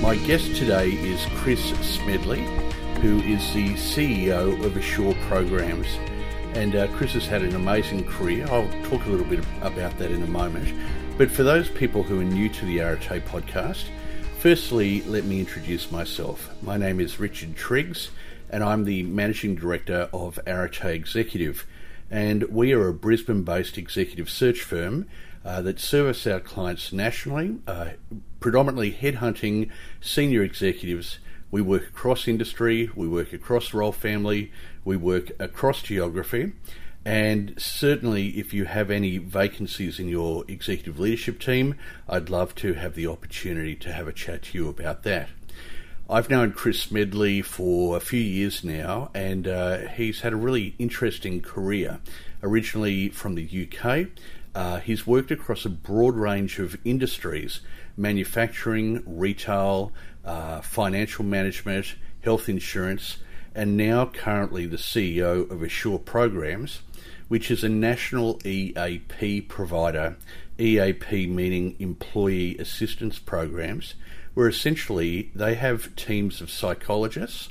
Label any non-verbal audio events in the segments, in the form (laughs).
My guest today is Chris Smedley, who is the CEO of Assure Programs. And uh, Chris has had an amazing career. I'll talk a little bit about that in a moment. But for those people who are new to the Arete podcast, firstly, let me introduce myself. My name is Richard Triggs, and I'm the Managing Director of Arete Executive and we are a Brisbane based executive search firm uh, that service our clients nationally, uh, predominantly headhunting senior executives. We work across industry, we work across role family, we work across geography. And certainly, if you have any vacancies in your executive leadership team, I'd love to have the opportunity to have a chat to you about that. I've known Chris Smedley for a few years now, and uh, he's had a really interesting career. Originally from the UK, uh, he's worked across a broad range of industries manufacturing, retail, uh, financial management, health insurance, and now currently the CEO of Assure Programs, which is a national EAP provider, EAP meaning Employee Assistance Programs where essentially they have teams of psychologists,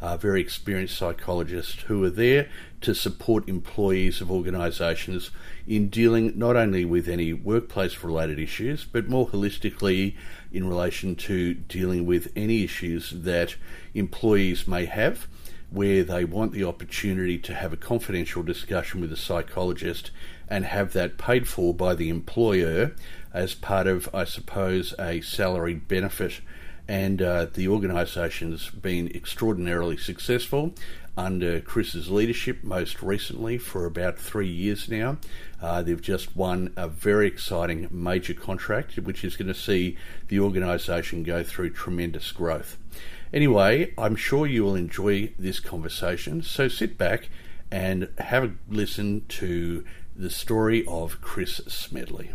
uh, very experienced psychologists, who are there to support employees of organisations in dealing not only with any workplace related issues, but more holistically in relation to dealing with any issues that employees may have where they want the opportunity to have a confidential discussion with a psychologist and have that paid for by the employer as part of, I suppose, a salary benefit. And uh, the organisation's been extraordinarily successful under Chris's leadership, most recently for about three years now. Uh, they've just won a very exciting major contract, which is going to see the organisation go through tremendous growth. Anyway, I'm sure you will enjoy this conversation, so sit back and have a listen to the story of Chris Smedley.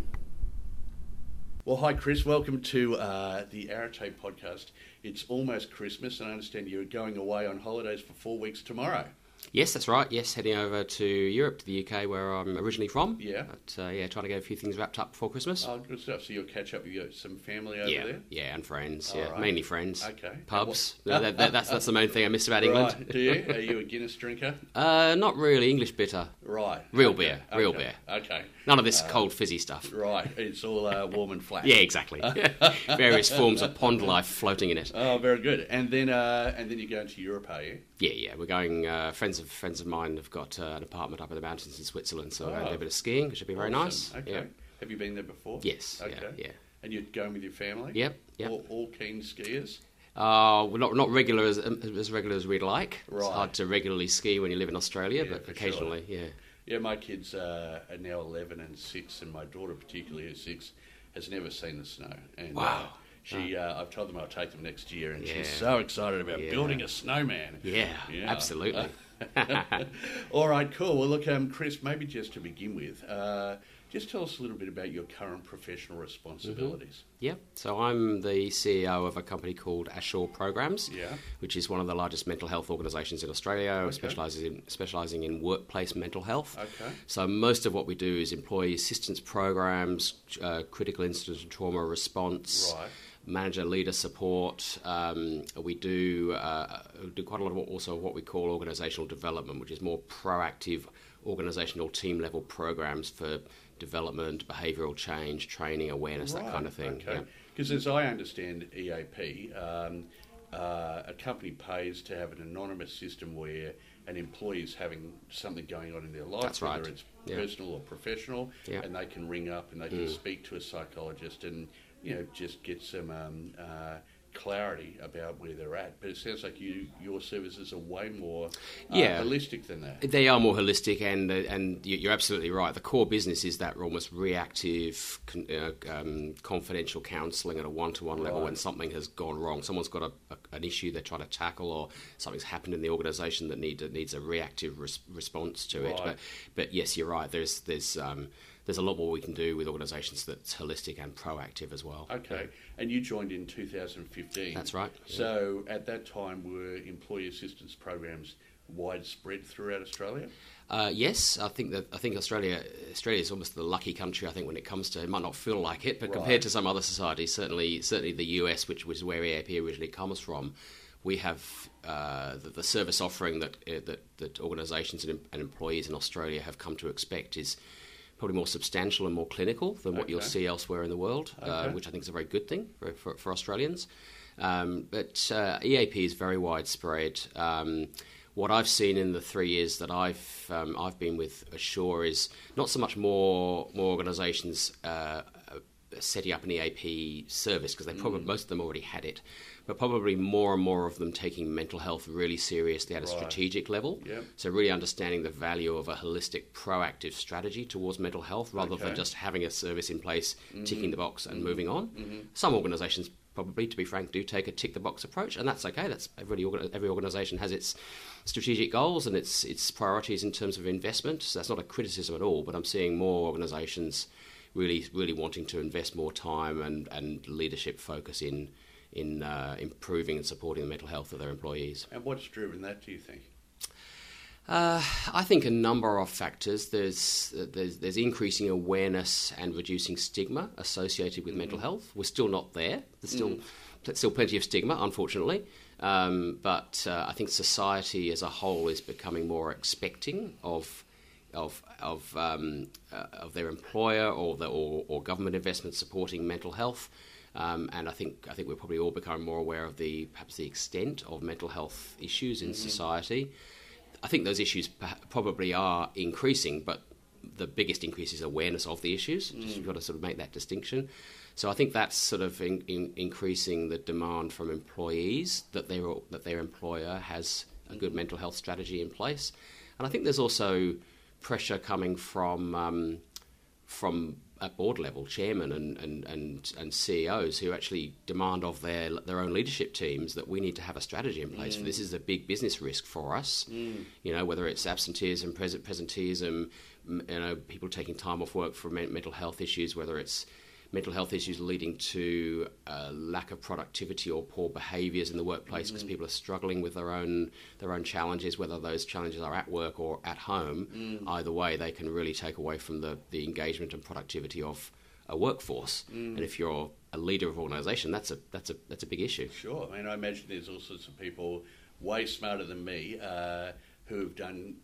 Well, hi, Chris. Welcome to uh, the Arete podcast. It's almost Christmas, and I understand you're going away on holidays for four weeks tomorrow. Yes, that's right. Yes, heading over to Europe, to the UK, where I'm originally from. Yeah. But, uh, yeah, trying to get a few things wrapped up before Christmas. Oh, good stuff. So you'll catch up with your, some family over yeah, there? yeah, and friends. Yeah, right. mainly friends. Okay. Pubs. No, that, that, that's that's the main thing I miss about England. Right. Do you? Are you a Guinness drinker? (laughs) Uh, not really. English bitter. Right. Real Okay. beer, real Okay. beer. Okay. None of this cold fizzy stuff. Right. It's all uh, warm and flat. Yeah, exactly. (laughs) Various forms of pond life floating in it. Oh, very good. And then, uh, and then you're going to Europe, are you? Yeah, yeah. We're going. Uh, friends of friends of mine have got uh, an apartment up in the mountains in Switzerland, so we're going to do a bit of skiing, which should be very nice. Okay. Yeah. Have you been there before? Yes. Okay. Yeah. yeah. And you're going with your family? Yep. Yep. All, all keen skiers? Uh, we're not not regular as as regular as we'd like. It's Right. hard to regularly ski when you live in Australia, Yeah, but for sure. occasionally, yeah. Yeah, my kids uh, are now 11 and 6, and my daughter, particularly, who's 6, has never seen the snow. And, Wow. Uh, she, uh, I've told them I'll take them next year, and Yeah. she's so excited about Yeah. building a snowman. Yeah, Yeah. absolutely. (laughs) (laughs) All right, cool. Well, look, um, Chris, maybe just to begin with, uh, just tell us a little bit about your current professional responsibilities. yeah. So I'm the CEO of a company called Assure Programs, Yeah. which is one of the largest mental health organisations in Australia, specialises in specialising in workplace mental health. Okay. So most of what we do is employee assistance programs, uh, critical incident and trauma response. Right. Manager leader support. Um, we do uh, do quite a lot of also what we call organisational development, which is more proactive organisational team level programs for development, behavioural change, training, awareness, that kind of thing. Okay. Yeah. Because as I understand EAP, um, uh, a company pays to have an anonymous system where an employee is having something going on in their life, That's right. whether it's Yeah. personal or professional, Yeah. Mm. and they can ring up and they can speak to a psychologist and you know just get some um, uh, clarity about where they're at. But it sounds like you your services are way more uh, Yeah. holistic than that. They are more holistic, and uh, and you- you're absolutely right. The core business is that almost reactive, uh, um, confidential counselling at a one-to-one level Right. when something has gone wrong. Someone's got a, a, an issue they're trying to tackle, or something's happened in the organisation that need needs a reactive res- response to it. But but yes, you're right. There's there's um, there's a lot more we can do with organisations that's holistic and proactive as well. Okay, and you joined in 2015. That's right, yeah. So at that time, were employee assistance programs widespread throughout Australia? Uh, yes, I think that I think Australia Australia is almost the lucky country. I think when it comes to it might not feel like it, but Right. compared to some other societies, certainly certainly the US, which was where EAP originally comes from, we have uh, the, the service offering that uh, that that organisations and, and employees in Australia have come to expect is probably more substantial and more clinical than what you'll see elsewhere in the world, uh, which I think is a very good thing for, for, for Australians. Um, but uh, EAP is very widespread. Um, what I've seen in the three years that I've um, I've been with Assure is not so much more more organisations uh, uh, setting up an EAP service because they probably most of them already had it, but probably more and more of them taking mental health really seriously at a Right. strategic level. Yep. So really understanding the value of a holistic, proactive strategy towards mental health rather Okay. than just having a service in place, mm-hmm. ticking the box and mm-hmm. moving on. Mm-hmm. Some organisations probably, to be frank, do take a tick the box approach, and that's okay. That's every every organisation has its strategic goals and its its priorities in terms of investment. So that's not a criticism at all. But I'm seeing more organisations really really wanting to invest more time and, and leadership focus in in uh, improving and supporting the mental health of their employees. And what's driven that, do you think? Uh, I think a number of factors. There's, there's there's increasing awareness and reducing stigma associated with mental health. We're still not there. There's still there's still plenty of stigma, unfortunately. Um, but uh, I think society as a whole is becoming more expecting of of of um, uh, of their employer or the or, or government investment supporting mental health. Um, and I think I think we're probably all becoming more aware of the perhaps the extent of mental health issues in society. I think those issues probably are increasing, but the biggest increase is awareness of the issues. Just You've got to sort of make that distinction. So I think that's sort of in, in, increasing the demand from employees that their that their employer has a good mental health strategy in place, and I think there's also pressure coming from um, from at board level, chairman and, and, and, and CEOs who actually demand of their their own leadership teams that we need to have a strategy in place. For this is a big business risk for us. Mm. You know, whether it's absenteeism, pres- presenteeism, you know, people taking time off work for mental health issues, whether it's mental health issues leading to uh, lack of productivity or poor behaviours in the workplace because people are struggling with their own their own challenges, whether those challenges are at work or at home. Either way, they can really take away from the, the engagement and productivity of a workforce. And if you're a leader of an organisation, that's a that's a that's a big issue. Sure. I mean, I imagine there's all sorts of people way smarter than me uh, who have done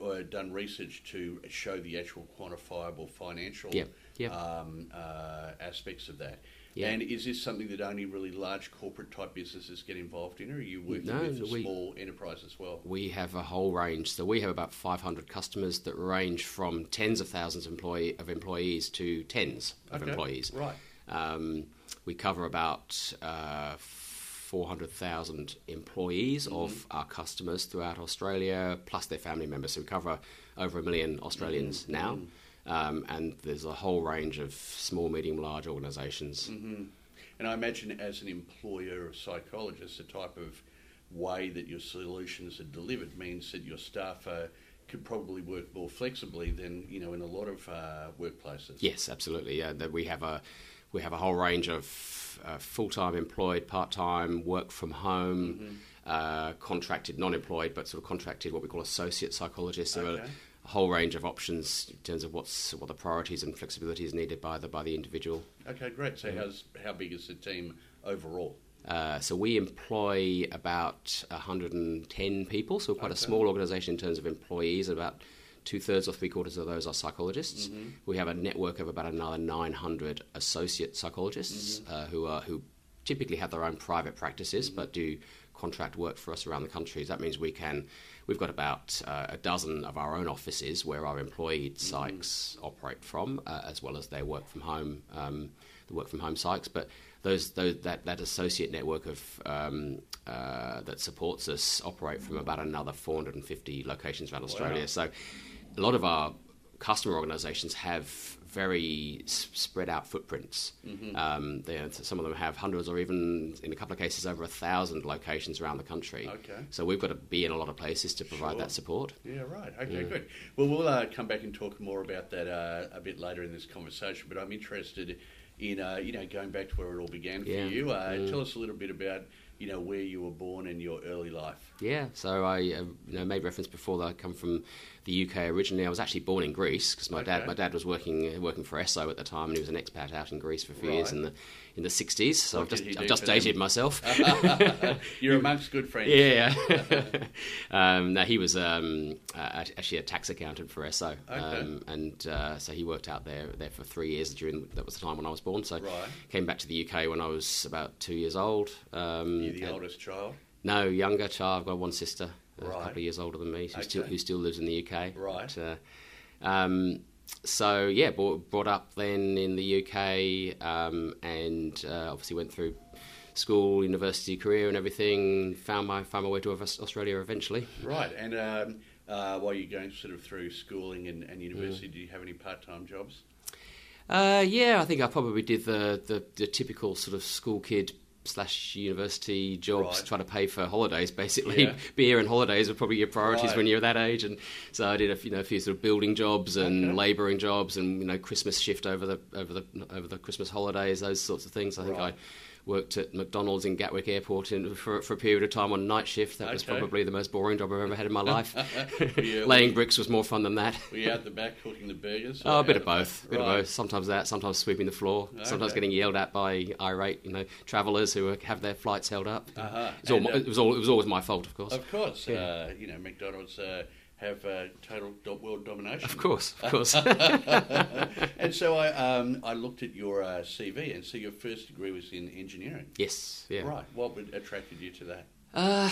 or done research to show the actual quantifiable financial Yep, yep. Um, uh, aspects of that. Yeah. And is this something that only really large corporate type businesses get involved in, or are you working No, with a we- small enterprise as well? We have a whole range. So we have about 500 customers that range from tens of thousands employee, of employees to tens of Okay, employees. right. Um, we cover about uh, 400,000 employees of our customers throughout Australia, plus their family members. So we cover over a million Australians now. Um, and there's a whole range of small, medium, large organisations. And I imagine as an employer of psychologists, the type of way that your solutions are delivered means that your staff uh, could probably work more flexibly than you know in a lot of uh, workplaces. Yes, absolutely. Yeah, that we have a we have a whole range of uh, full-time employed, part-time, work from home, uh, contracted, non-employed, but sort of contracted, what we call associate psychologists. Okay. Whole range of options in terms of what's what the priorities and flexibility is needed by the by the individual. Okay, great. So how's how big is the team overall? Uh, so we employ about 110 people, so quite a small organisation in terms of employees. About two thirds or three quarters of those are psychologists. We have a network of about another 900 associate psychologists uh, who are who typically have their own private practices, but do contract work for us around the country. That means we can, we've got about uh, a dozen of our own offices where our employed psychs operate from, uh, as well as their work from home, um, the work from home psychs. But those, those that, that associate network of um, uh, that supports us operate from about another 450 locations around Australia. So a lot of our customer organisations have very s- spread out footprints. Um, they, some of them have hundreds, or even in a couple of cases, over a thousand locations around the country. Okay. So we've got to be in a lot of places to provide Sure. that support. Yeah, right. Okay, good. Well, we'll uh, come back and talk more about that uh, a bit later in this conversation. But I'm interested in uh, you know going back to where it all began for Yeah. you. Uh, Tell us a little bit about you know where you were born and your early life. Yeah, so I uh, you know, made reference before that I come from the UK originally. I was actually born in Greece because my Okay. dad my dad was working uh, working for Esso at the time, and he was an expat out in Greece for a few years in the in the sixties. So What I've just I've just for them? dated myself. (laughs) You're (laughs) amongst good friends. Yeah. (laughs) um, no, he was um, uh, actually a tax accountant for Esso, Okay. um, and uh, so he worked out there there for three years during that was the time when I was born. So Right. came back to the UK when I was about two years old. Um, You're the oldest child. no, younger child. I've got one sister, uh, a couple of years older than me, who still who still lives in the UK. Right. But, uh, um, so yeah, brought, brought up then in the UK, um, and uh, obviously went through school, university, career, and everything. Found my found my way to Australia eventually. Right. And um, uh, while you're going sort of through schooling and, Mm. and university, do you have any part-time jobs? Uh, yeah, I think I probably did the, the, the typical sort of school kid slash university jobs, Right. try to pay for holidays. Basically, Yeah. (laughs) beer and holidays are probably your priorities Right. when you're that age. And so I did a few, you know, a few sort of building jobs and Okay. labouring jobs, and you know, Christmas shift over the over the over the Christmas holidays, those sorts of things. I think Right. I worked at McDonald's in Gatwick Airport in, for, for a period of time on night shift. That was probably the most boring job I've ever had in my (laughs) life. Yeah, (laughs) Laying bricks was more fun than that. Were you out the back cooking the burgers? Oh, a bit of back? both. A bit Right. of both. Sometimes that. Sometimes sweeping the floor. Sometimes getting yelled at by irate, you know, travellers who have their flights held up. Uh-huh. It's all, And, uh, it was all. It was always my fault, of course. Of course, Yeah. uh, you know McDonald's uh, have uh, total world domination. Of course, of course. (laughs) and so I um, I looked at your uh, CV and so your first degree was in engineering. yes. Yeah. Right. What would attracted you to that? Uh,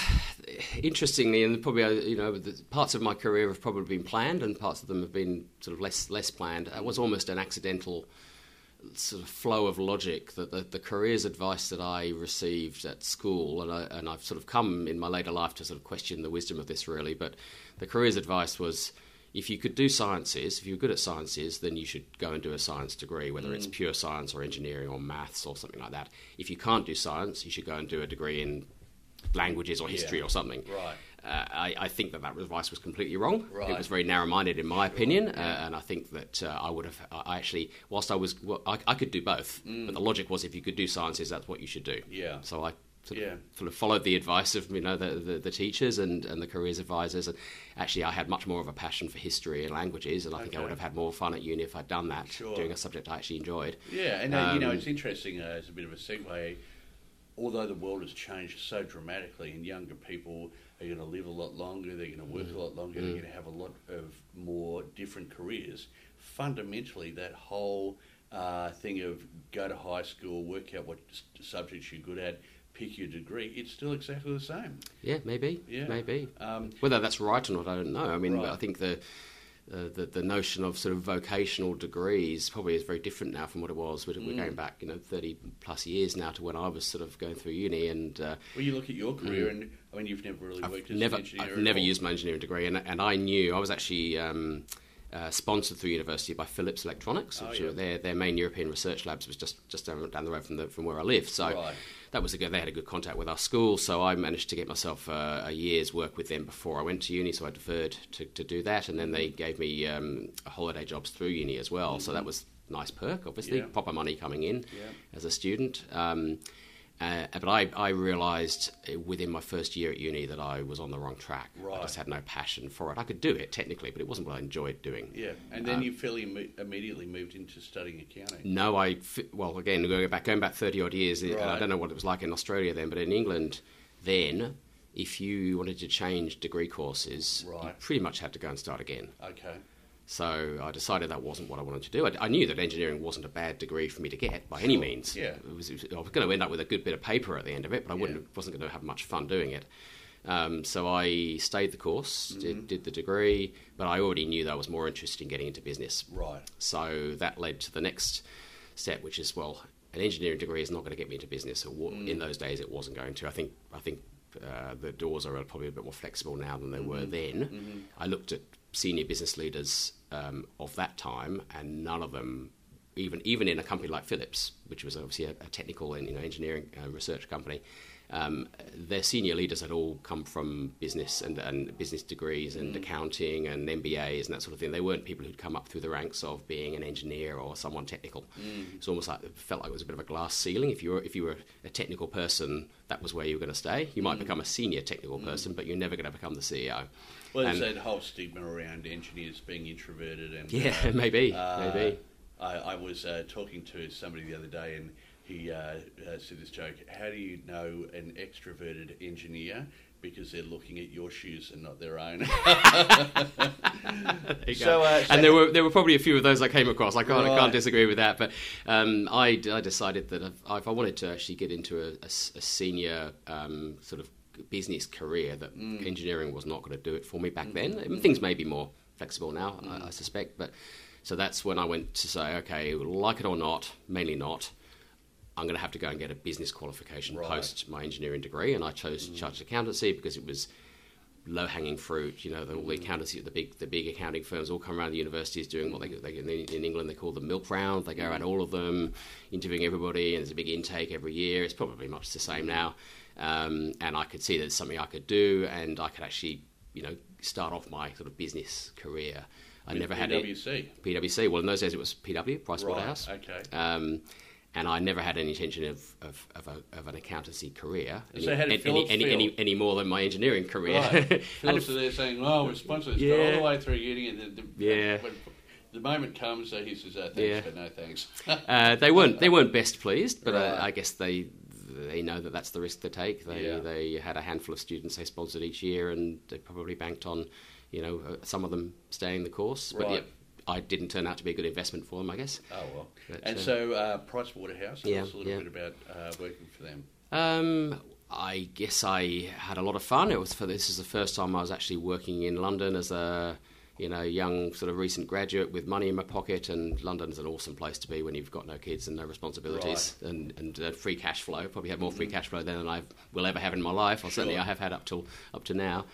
interestingly, and probably uh, you know, the parts of my career have probably been planned, and parts of them have been sort of less less planned. It was almost an accidental sort of flow of logic that the, the careers advice that I received at school, and, I, and I've sort of come in my later life to sort of question the wisdom of this really, but the careers advice was if you could do sciences, if you're good at sciences, then you should go and do a science degree, whether it's pure science or engineering or maths or something like that. If you can't do science, you should go and do a degree in languages or history Yeah. or something. Right. Uh, I, I think that that advice was completely wrong. Right. It was very narrow-minded, in my opinion, uh, and I think that uh, I would have. I actually, whilst I was, well, I, I could do both, but the logic was if you could do sciences, that's what you should do. Mm. Yeah. So I sort Yeah. of, sort of followed the advice of you know the, the, the teachers and, and the careers advisors, and actually I had much more of a passion for history and languages, and I think I would have had more fun at uni if I'd done that, Sure. doing a subject I actually enjoyed. Yeah, and uh, you know Um, it's interesting uh, as a bit of a segue. Although the world has changed so dramatically, and younger people are going to live a lot longer, they're going to work Mm. a lot longer, they're going to have a lot of more different careers. Fundamentally, that whole uh, thing of go to high school, work out what subjects you're good at, pick your degree, it's still exactly the same. Yeah, maybe, Yeah. maybe. Um, Whether that's right or not, I don't know. I mean, Right. I think the, uh, the the notion of sort of vocational degrees probably is very different now from what it was. We're, Mm. we're going back, you know, thirty plus years now to when I was sort of going through uni, and uh, well, you look at your career, and I mean, you've never really worked as Mm. never an engineer. I've never all. used my engineering degree, and and I knew I was actually. Um, uh, sponsored through university by Philips Electronics, Oh, which yeah. were their their main European research labs was just just down, down the road from the, from where I live. So Right. That was a good. They had a good contact with our school, so I managed to get myself uh, a year's work with them before I went to uni. So I deferred to, to do that, and then they gave me um, holiday jobs through uni as well. So that was nice perk, obviously, Mm-hmm. Yeah. proper money coming in Yeah. as a student. Um, uh, but I, I realised within my first year at uni that I was on the wrong track. Right. I just had no passion for it. I could do it technically, but it wasn't what I enjoyed doing. Yeah, and Uh, then you fairly imme- immediately moved into studying accounting. No, I well again going back going back thirty odd years, and I don't know what it was like in Australia then, but in England then, if you wanted to change degree courses, you pretty much had to go and start again. Okay. So I decided that wasn't what I wanted to do. I, I, knew that engineering wasn't a bad degree for me to get by any means. Yeah. It was, it was, I was going to end up with a good bit of paper at the end of it, but I wouldn't, Yeah. wasn't going to have much fun doing it. Um, so I stayed the course, Mm-hmm. did, did the degree, but I already knew that I was more interested in getting into business. Right. So that led to the next step, which is well, an engineering degree is not going to get me into business. Or Mm. in those days, it wasn't going to. I think I think uh, the doors are probably a bit more flexible now than they Mm-hmm. were then. I looked at senior business leaders um, of that time, and none of them. Even, even in a company like Philips, which was obviously a, a technical and you know, engineering uh, research company, um, their senior leaders had all come from business and, and business degrees and accounting and MBAs and that sort of thing. They weren't people who'd come up through the ranks of being an engineer or someone technical. It's almost like it felt like it was a bit of a glass ceiling. If you were if you were a technical person, that was where you were going to stay. You might become a senior technical person, but you're never going to become the CEO. Well, there's And- that whole stigma around engineers being introverted and Yeah, uh, (laughs) maybe, uh, maybe. I, I was uh, talking to somebody the other day, and he uh, uh, said this joke: "How do you know an extroverted engineer?" Because they're looking at your shoes and not their own. (laughs) There So, uh, so- and there were there were probably a few of those I came across. I can't I can't disagree with that. But um, I, I decided that if, if I wanted to actually get into a senior um, sort of business career, that Mm. engineering was not going to do it for me back then. Mm-hmm. I mean, Things may be more flexible now, I, I mm. suspect. But so that's when I went to say, okay, like it or not, mainly not. I'm going to have to go and get a business qualification Right. post my engineering degree, and I chose mm. chartered accountancy because it was low hanging fruit. You know, the, all the mm. accountancy, the big the big accounting firms all come around the universities doing what they, they in, in England they call the milk round. They go around all of them, interviewing everybody, and there's a big intake every year. It's probably much the same now, um, and I could see that it's something I could do, and I could actually you know start off my sort of business career. I With never had. PwC. PwC. Well, in those days it was PW, Pricewaterhouse. Right, okay. Um, and I never had any intention of, of, of, a, of an accountancy career any, So any, any, feel? any, any more than my engineering career. Right. (laughs) And Philips are there saying, "Oh, we're sponsors all the way through uni," and then the, Yeah. when the moment comes, uh, he says, uh, "Thanks, Yeah. but no thanks." (laughs) uh, they weren't they weren't best pleased, but Right. uh, I guess they they know that that's the risk to take. They Yeah. they had a handful of students they sponsored each year, and they probably banked on you know uh, some of them staying the course. But Right. yeah, I didn't turn out to be a good investment for them, I guess. oh well. But, and uh, so, uh, Price Waterhouse. Tell Yeah, us a little yeah. bit about uh, working for them. Um, I guess I had a lot of fun. It was for this is the first time I was actually working in London as a you know young sort of recent graduate with money in my pocket. And London's an awesome place to be when you've got no kids and no responsibilities and and uh, free cash flow. Probably have more free cash flow than I will ever have in my life, or certainly I have had up till up to now.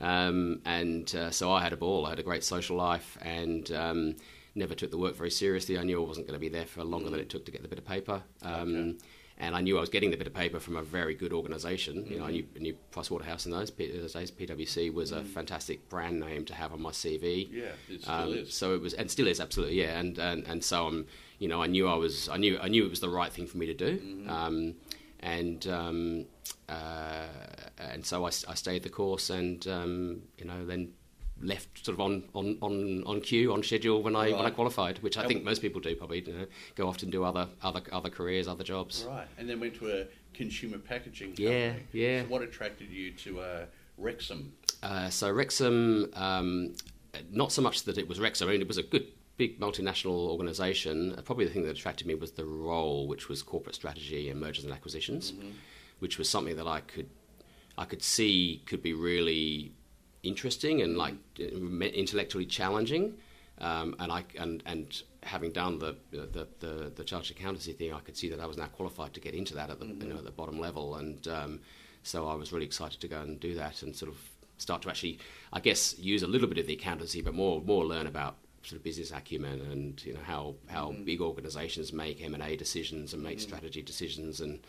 Um, and uh, so I had a ball. I had a great social life and. Um, Never took the work very seriously. I knew I wasn't going to be there for longer than it took to get the bit of paper. Um, Okay. And I knew I was getting the bit of paper from a very good organisation. You know, I knew, I knew Pricewaterhouse in those, P- those days. PwC was a fantastic brand name to have on my CV. Yeah, it still Um, is. So it was, and still is absolutely, yeah. And and, and so I'm, you know, I knew I was, I knew, I knew it was the right thing for me to do. Mm-hmm. Um, and um, uh, and so I stayed the course, and um, you know, then left sort of on, on, on, on cue, on schedule when I when I qualified, which I And- think most people do probably. You know, go off and do other other other careers, other jobs. Right, and then went to a consumer packaging company. Yeah, yeah. So what attracted you to uh, Rexam? Uh, so Rexam, um, not so much that it was Rexam. I mean, it was a good, big multinational organisation. Uh, Probably the thing that attracted me was the role, which was corporate strategy and mergers and acquisitions, which was something that I could, I could see could be really interesting and like intellectually challenging. Um, and I and and having done the the, the the chartered accountancy thing, I could see that I was now qualified to get into that at the you know at the bottom level, and um, so I was really excited to go and do that and sort of start to actually, I guess, use a little bit of the accountancy, but more more learn about sort of business acumen and you know how how big organisations make M and A decisions and make strategy decisions, and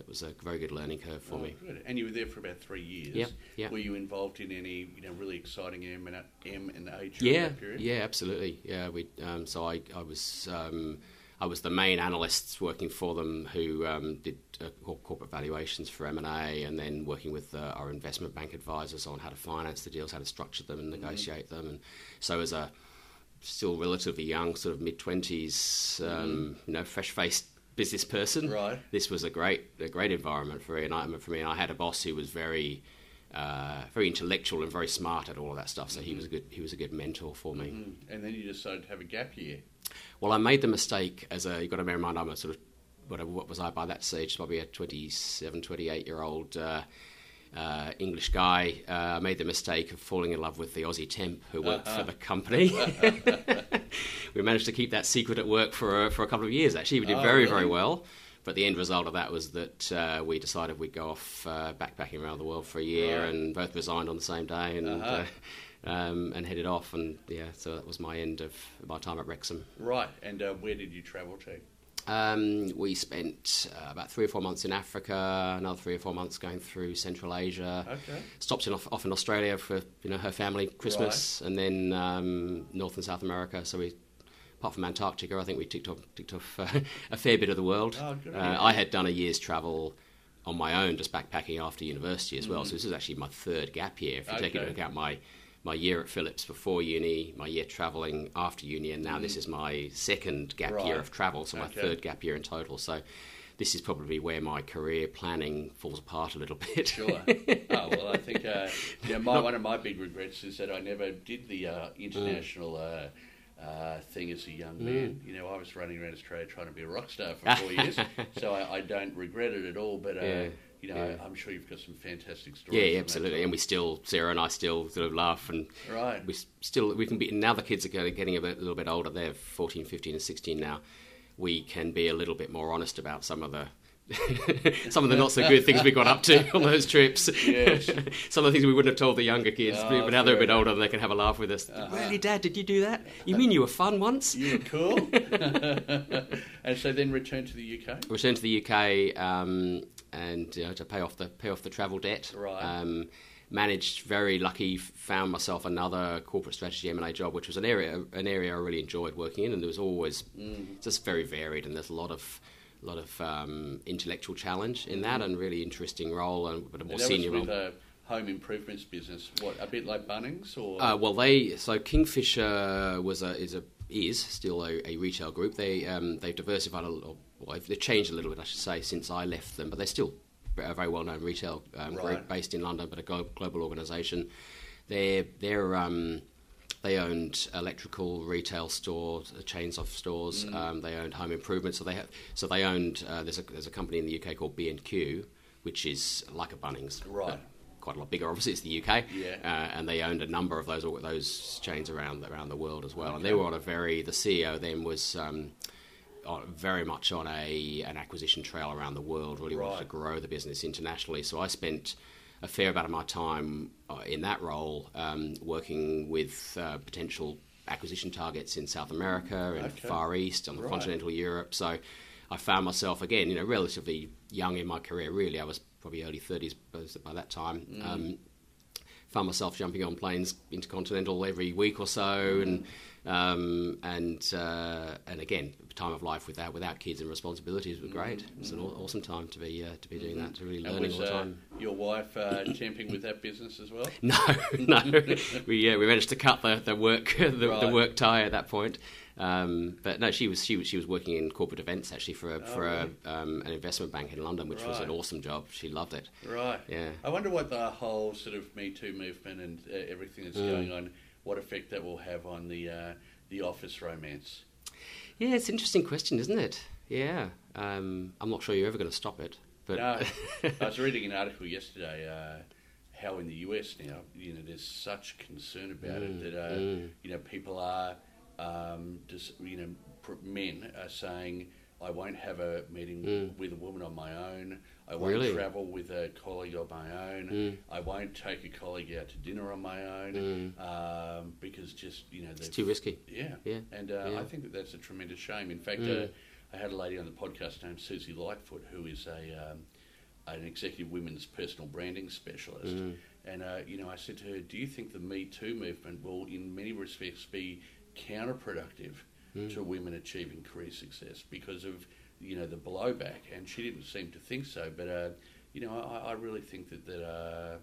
it was a very good learning curve for Oh, me. good. And you were there for about three years. Yep, yep. Were you involved in any, you know, really exciting M and M and A during Yeah, that period? yeah, absolutely. Yeah, we. Um, so I, I was, um, I was the main analyst working for them who um, did uh, corporate valuations for M and A, and then working with uh, our investment bank advisors on how to finance the deals, how to structure them, and negotiate them. And so, as a still relatively young, sort of mid twenties, um, you know, fresh faced business person, Right. this was a great, a great environment for me. And I, for me, and I had a boss who was very uh, very intellectual and very smart at all of that stuff. So he was a good he was a good mentor for me. Mm. And then you decided to have a gap year. Well, I made the mistake as a you've got to bear in mind I'm a sort of whatever what was I by that stage probably a 27, 28 year old. Uh, uh, English guy uh, made the mistake of falling in love with the Aussie temp who worked for the company. (laughs) we managed to keep that secret at work for a, for a couple of years. Actually, we did Oh, very really? very well. But the end result of that was that uh, we decided we'd go off uh, backpacking around the world for a year, Right. and both resigned on the same day and Uh-huh. uh, um, and headed off. And yeah, so that was my end of my time at Rexam. Right. And uh, where did you travel to? Um, we spent uh, about three or four months in Africa, another three or four months going through Central Asia. Okay. Stopped in off, off in Australia for you know her family Christmas, and then um, North and South America. So we, apart from Antarctica, I think we ticked off, ticked off uh, (laughs) a fair bit of the world. Oh, uh. I had done a year's travel on my own, just backpacking after university as Mm. well. So this is actually my third gap year. If you take into Okay. account my my year at Philips before uni, my year travelling after uni, and now this is my second gap year Mm. Of travel, so my Okay. third gap year in total. So this is probably where my career planning falls apart a little (laughs) bit. Sure. oh well, I think uh, yeah, my, one of my big regrets is that I never did the uh, international uh, uh, thing as a young Mm. man. You know, I was running around Australia trying to be a rock star for four years, (laughs) so I, I don't regret it at all. But uh, Yeah, you know, yeah. I'm sure you've got some fantastic stories. yeah, absolutely. And we still, Sarah and I still sort of laugh and Right. we still we can be now the kids are getting a, bit, a little bit older they're 14 15 and 16 now we can be a little bit more honest about some of the (laughs) some of the not so good things we got up to (laughs) on those trips Yes. (laughs) some of the things we wouldn't have told the younger kids Oh, but now they're a bit older and they can have a laugh with us uh-huh. really dad did you do that uh, you mean you were fun once Yeah, cool. and so then return to the UK. returned to the UK um, and you know, to pay off the pay off the travel debt. Right. Um, managed very lucky. Found myself another corporate strategy M and A job, which was an area an area I really enjoyed working in, and there was always just very varied, and there's a lot of a lot of um, intellectual challenge in that, and really interesting role, and but a more And that senior was with role. a home improvements business. What a bit like Bunnings or Uh, well, they so Kingfisher was a is a is still a, a retail group. They um, they've diversified a little. Well, they've, changed a little bit, I should say, since I left them. But they're still a very well known retail um, Right. group based in London, but a global organisation. They're they're um, they owned electrical retail stores, uh, chains of stores. Mm. Um, they owned home improvement. So they have, so they owned. Uh, there's a there's a company in the UK called B and Q, which is like a Bunnings, Right. quite a lot bigger. Obviously, it's the UK, Yeah. uh, and they owned a number of those those chains around around the world as well. And they were on a very the CEO then was. Um, on, very much on a an acquisition trail around the world. Really wanted to grow the business internationally. So I spent a fair amount of my time uh, in that role, um, working with uh, potential acquisition targets in South America and Okay. Far East, on the Right. continental Europe. So I found myself again, you know, relatively young in my career. Really, I was probably early thirties by that time. Mm. Um, found myself jumping on planes intercontinental every week or so, and um, and uh, and again, time of life without without kids and responsibilities was great. It's an aw- awesome time to be uh, to be doing that, to really learning was all the uh, time. your wife uh, (coughs) temping with that business as well? (laughs) No, no, (laughs) we uh, we managed to cut the the work (laughs) the, the work tie at that point. Um, but no, she was she was she was working in corporate events actually for a, for really? a, um, an investment bank in London, which was an awesome job. She loved it. Right. Yeah. I wonder what the whole sort of Me Too movement and uh, everything that's Mm. going on, what effect that will have on the uh, the office romance. Yeah, it's an interesting question, isn't it? Yeah, um, I'm not sure you're ever going to stop it. But No, (laughs) I was reading an article yesterday. Uh, how in the US now, you know, there's such concern about it that uh, mm. you know people are, um, just, you know, men are saying, I won't have a meeting with a woman on my own. I won't Mm. Really? travel with a colleague on my own. Mm. I won't take a colleague out to dinner on my own um, because just you know it's too risky. yeah, Yeah, and uh, yeah. I think that that's a tremendous shame. In fact, Mm. uh, I had a lady on the podcast named Susie Lightfoot, who is a um, an executive women's personal branding specialist. Mm. And uh, you know, I said to her, "Do you think the Me Too movement will, in many respects, be counterproductive Mm. to women achieving career success because of you know the blowback?" And she didn't seem to think so. But uh, you know, I, I really think that that. Uh,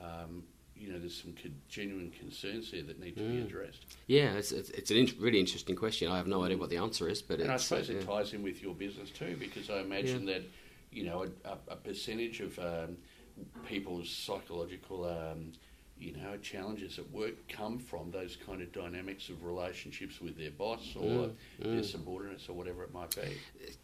um, you know, there's some genuine concerns there that need to be Mm. addressed. Yeah, it's, it's, it's an in- really interesting question. I have no idea what the answer is, but And I suppose uh, it ties in with your business too, because I imagine that you know a, a, a percentage of um, people's psychological, um, you know, challenges at work come from those kind of dynamics of relationships with their boss or Mm, their mm. subordinates or whatever it might be.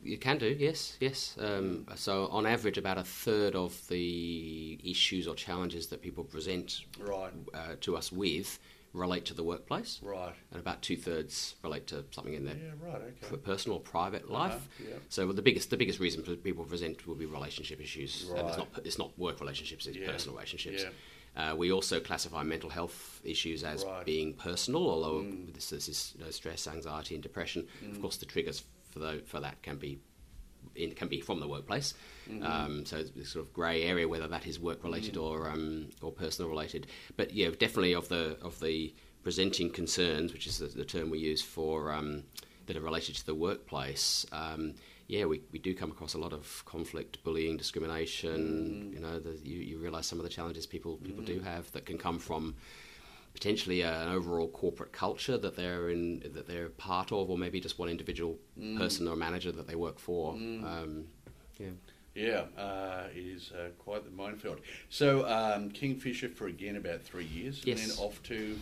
You can do, yes, yes. Um, so, on average, about a third of the issues or challenges that people present Right, uh, to us with relate to the workplace, right. and about two thirds relate to something in their Yeah, right, okay. personal or private life. Uh-huh, yeah. So the biggest the biggest reason for people present will be relationship issues. And it's Right. not it's not work relationships; it's Yeah, personal relationships. Uh, we also classify mental health issues as Right. being personal, although Mm. this, this is you know, stress, anxiety, and depression. Of course, the triggers for tho- for that can be it can be from the workplace. Mm-hmm. Um, so it's this sort of grey area whether that is work related Mm. or um, or personal related. But yeah, definitely of the of the presenting concerns, which is the, the term we use for um, that are related to the workplace. Yeah, we, we do come across a lot of conflict, bullying, discrimination. Mm. You know, the, you, you realise some of the challenges people people do have that can come from potentially an overall corporate culture that they're in that they're part of, or maybe just one individual Mm. person or manager that they work for. Um, yeah. Yeah, uh, it is uh, quite the minefield. So um, Kingfisher for again about three years, and then off to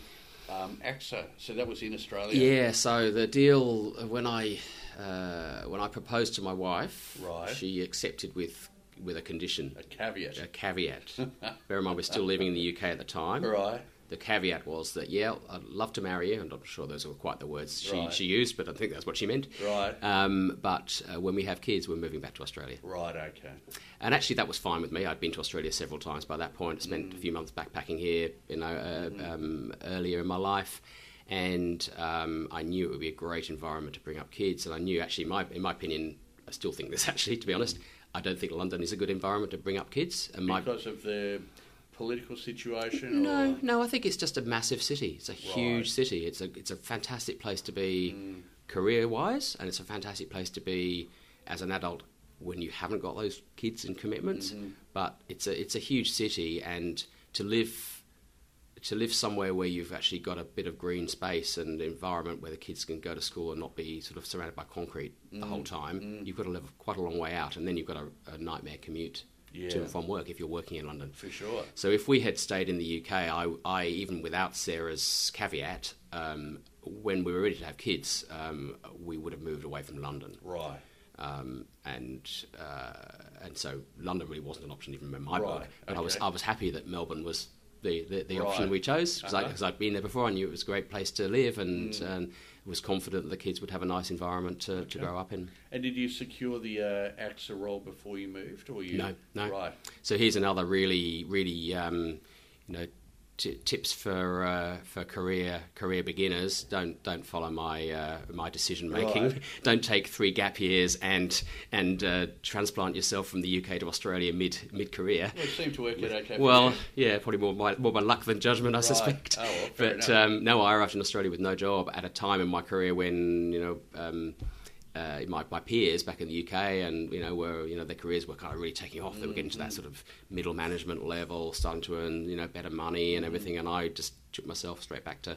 um, AXA. So that was in Australia. Yeah, so the deal when I uh, when I proposed to my wife, Right. she accepted with with a condition, A caveat. a caveat. (laughs) Bear in mind, we're still living in the UK at the time. Right. The caveat was that yeah, I'd love to marry you. And I'm not sure those were quite the words she, Right. she used, but I think that's what she meant. Right. Um, but uh, when we have kids, we're moving back to Australia. Right. Okay. And actually, that was fine with me. I'd been to Australia several times by that point. I spent a few months backpacking here, you know, uh, um, earlier in my life, and um, I knew it would be a great environment to bring up kids. And I knew, actually, my, in my opinion, I still think this. (laughs) Actually, to be honest, I don't think London is a good environment to bring up kids. And my Because of the political situation. no, Or? no, I think it's just a massive city. It's a huge city. It's a it's a fantastic place to be career wise, and it's a fantastic place to be as an adult when you haven't got those kids and commitments. But it's a it's a huge city, and to live to live somewhere where you've actually got a bit of green space and environment where the kids can go to school and not be sort of surrounded by concrete the whole time, you've got to live quite a long way out, and then you've got a, a nightmare commute to and from work if you're working in London. For sure. So if we had stayed in the UK, I, I even without Sarah's caveat, um, when we were ready to have kids, um, we would have moved away from London, Right. um, and uh, and so London really wasn't an option even in my Right, book. But I was. I was happy that Melbourne was the, the, the Right. option we chose because Uh-huh. I'd been there before. I knew it was a great place to live and. and was confident that the kids would have a nice environment to, to grow up in. And did you secure the uh, AXA role before you moved, or you? No, no. Right. So here's another really, really, um, you know, t- tips for uh, for career career beginners. Don't don't follow my uh, my decision making. Right. (laughs) Don't take three gap years and and uh, transplant yourself from the UK to Australia mid mid career. Well, it seemed to work out okay. Well, yeah, probably more by, more by luck than judgment, I Right. suspect. Oh, well, but um, no, I arrived in Australia with no job at a time in my career when you know. Um, uh, my, my peers back in the UK, and you know, were you know their careers were kind of really taking off. They were getting to that sort of middle management level, starting to earn you know better money and everything. And I just took myself straight back to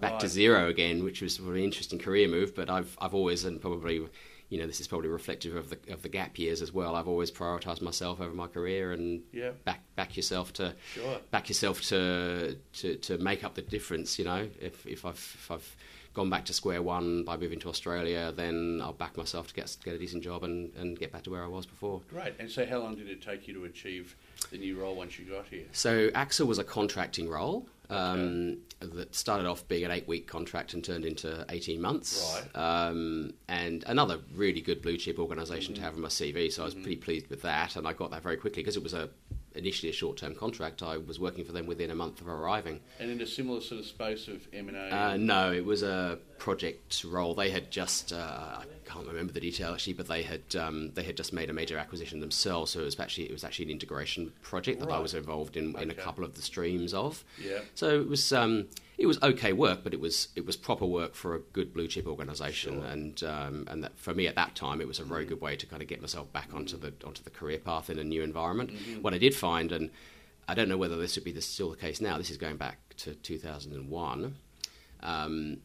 back to zero again, which was a really interesting career move. But I've I've always and probably you know this is probably reflective of the of the gap years as well. I've always prioritised myself over my career and Yeah. back back yourself to Sure. back yourself to, to to make up the difference. You know, if if I've if I've gone back to square one by moving to Australia, then I'll back myself to get get a decent job and, and get back to where I was before. Great. And so, how long did it take you to achieve the new role once you got here? So AXA was a contracting role um, that started off being an eight-week contract and turned into eighteen months. Right. Um, and another really good blue chip organisation to have on my CV. So I was pretty pleased with that, and I got that very quickly because it was a initially a short-term contract. I was working for them within a month of arriving. And in a similar sort of space of M and A. Uh, no, it was a project role. They had just uh, I can't remember the detail actually, but they had um, they had just made a major acquisition themselves. So it was actually it was actually an integration project that I was involved in in a couple of the streams of. Yeah. So it was um, it was okay work, but it was it was proper work for a good blue chip organisation, Sure. And um, and that for me at that time it was a very good way to kind of get myself back onto the onto the career path in a new environment. Mm-hmm. What I did find, and I don't know whether this would be the, still the case now. This is going back to 2001. Um,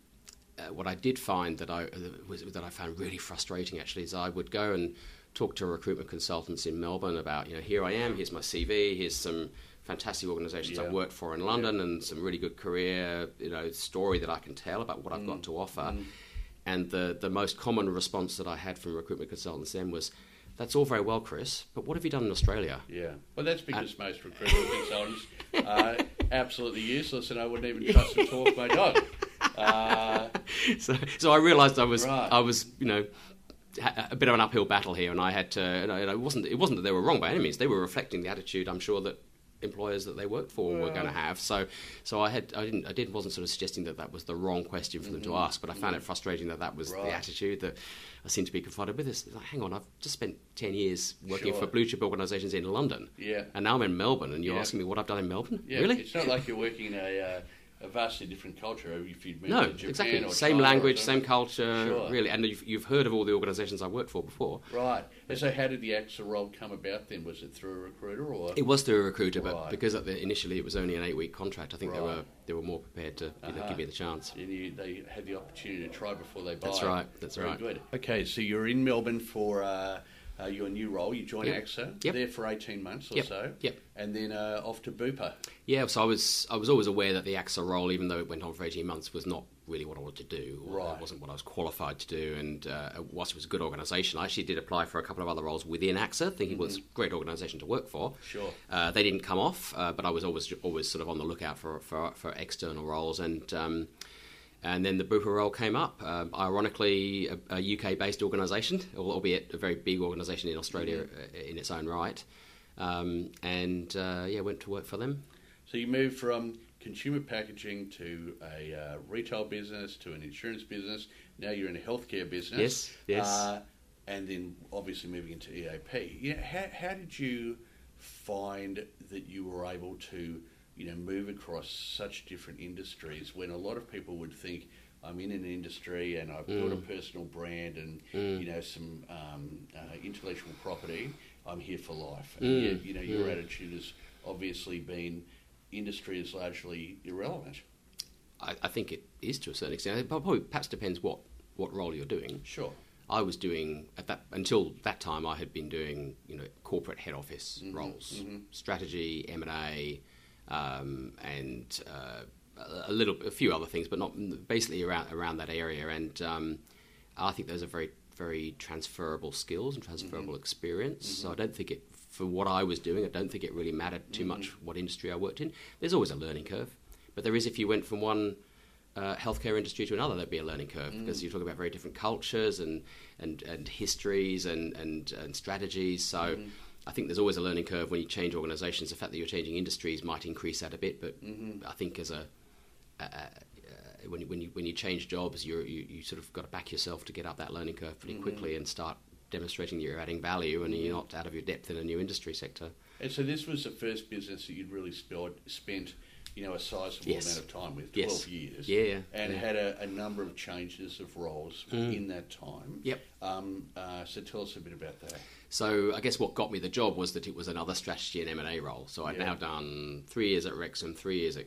uh, what I did find that I uh, was that I found really frustrating actually is I would go and talk to recruitment consultants in Melbourne about, you know, here I am, here's my CV, here's some fantastic organisations Yeah. I've worked for in London, and some really good career, you know, story that I can tell about what I've Mm. got to offer. And the the most common response that I had from recruitment consultants then was, "That's all very well, Chris, but what have you done in Australia?" Yeah. Well, that's because most recruitment consultants are absolutely useless, and I wouldn't even trust them to walk my dog. Uh, (laughs) so, so I realised I was, Right. I was, you know, a bit of an uphill battle here, and I had to. You know, it wasn't, it wasn't that they were wrong by any means. They were reflecting the attitude I'm sure that employers that they worked for were going to have. So, so I had, I didn't, I did wasn't sort of suggesting that that was the wrong question for them to ask, but I found it frustrating that that was Mm-hmm. Right. the attitude that I seemed to be confronted with. It's like, hang on, I've just spent ten years working Sure. for blue chip organisations in London, Yeah. and now I'm in Melbourne, and you're Yeah. asking me what I've done in Melbourne. yeah. really? It's not like you're working in a, uh, a vastly different culture if you'd No, Japan exactly. Same language, same culture, Sure. really. And you've, you've heard of all the organisations I worked for before. Right. And so, how did the AXA role come about then? Was it through a recruiter or? It was through a recruiter, but because at the, initially it was only an eight-week contract, I think they were they were more prepared to know, Uh-huh. give me the chance. And you, they had the opportunity to try before they buy. That's right, that's Very right. good. Okay, so you're in Melbourne for uh, uh, your new role. You join Yep. AXA Yep. there for 18 months or Yep. so. Yep. And then uh, off to Bupa. Yeah, so I was I was always aware that the AXA role, even though it went on for eighteen months, was not really what I wanted to do. or Right. It wasn't what I was qualified to do. And uh, whilst it was a good organisation, I actually did apply for a couple of other roles within AXA, thinking it was a great organisation to work for. Mm-hmm. Sure. Uh, they didn't come off, uh, but I was always always sort of on the lookout for for, for external roles and. Um, and then the Bupa role came up. Um, ironically, a, a UK-based organisation, albeit a very big organisation in Australia Mm-hmm. uh, in its own right. Um, and uh, yeah, went to work for them. So you moved from consumer packaging to a uh, retail business to an insurance business. Now you're in a healthcare business. Yes, yes. Uh, and then obviously moving into EAP. You know, how, how did you find that you were able to, you know, move across such different industries when a lot of people would think, I'm in an industry and I've built a mm. personal brand and mm. you know some um, uh, intellectual property. I'm here for life. And mm. yet, you know, your attitude has obviously been industry is largely irrelevant. I, I think it is to a certain extent. It probably perhaps depends what, what role you're doing. Sure. I was doing at that until that time. I had been doing you know corporate head office mm-hmm. roles, mm-hmm. strategy, M and A, um, and uh, a- little, a few other things, but not basically around around that area. And um, I think those are very very transferable skills and transferable experience. So I don't think it for what I was doing. I don't think it really mattered too much what industry I worked in. There's always a learning curve, but there is if you went from one uh, healthcare industry to another, there'd be a learning curve because you talk about very different cultures and and, and histories and, and, and strategies. So I think there's always a learning curve when you change organisations. The fact that you're changing industries might increase that a bit, but I think as a uh, uh, when you, when you when you change jobs, you're, you you sort of got to back yourself to get up that learning curve pretty quickly and start demonstrating that you're adding value and you're not out of your depth in a new industry sector. And so this was the first business that you'd really spent, spent you know, a sizable Yes. amount of time with, 12 Yes. years. Yeah, And yeah. had a, a number of changes of roles in that time. Yep. Um, uh, so tell us a bit about that. So I guess what got me the job was that it was another strategy and M and A role. So I'd Yeah. now done three years at Rexam, three years at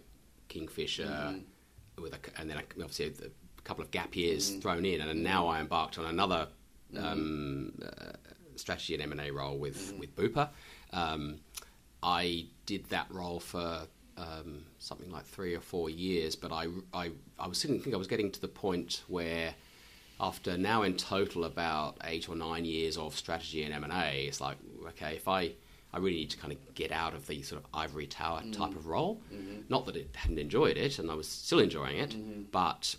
Kingfisher, Mm-hmm. with a, and then obviously a couple of gap years thrown in, and now I embarked on another Mm-hmm. um, uh, strategy and M and A role with with Bupa. Um, I did that role for um, something like three or four years, but I, I, I was I think I was getting to the point where after now in total about eight or nine years of strategy and M&A, it's like, okay, if I, I really need to kind of get out of the sort of ivory tower mm-hmm. type of role. Mm-hmm. Not that it hadn't enjoyed it, and I was still enjoying it, mm-hmm. but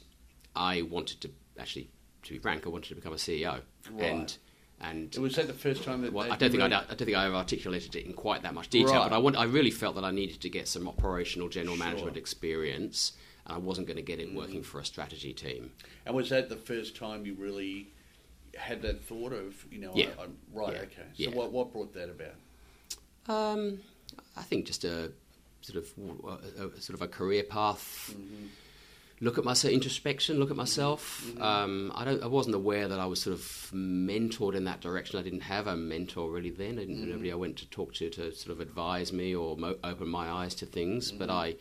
I wanted to actually, to be frank, I wanted to become a CEO. Right. And, and Was that the first time that well, I don't think I, really- I don't think I ever articulated it in quite that much detail, Right. but I want, I really felt that I needed to get some operational general Sure. management experience, and I wasn't going to get it working for a strategy team. And was that the first time you really had that thought of, you know, Yeah. I, I'm, right, Yeah. okay. So Yeah. what, what brought that about? Um, I think just a sort of a, a, sort of a career path. Look at myself, introspection. Look at myself. Um, I don't. I wasn't aware that I was sort of mentored in that direction. I didn't have a mentor really then. I didn't, Nobody I went to talk to to sort of advise me or mo- open my eyes to things. But I,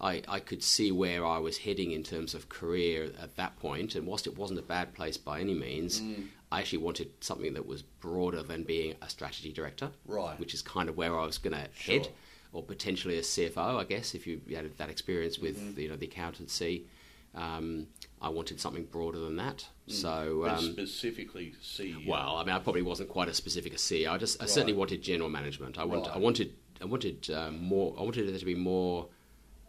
I, I could see where I was heading in terms of career at that point. And whilst it wasn't a bad place by any means, I actually wanted something that was broader than being a strategy director, Right. Which is kind of where I was going to Sure. head, or potentially a CFO, I guess, if you had that experience with Mm-hmm. you know the accountancy. Um, I wanted something broader than that. So, Mm. But um, specifically CEO. well, I mean, I probably wasn't quite as specific as CEO. I just, I certainly wanted general management. I want, Right. I wanted, I wanted um, more. I wanted there to be more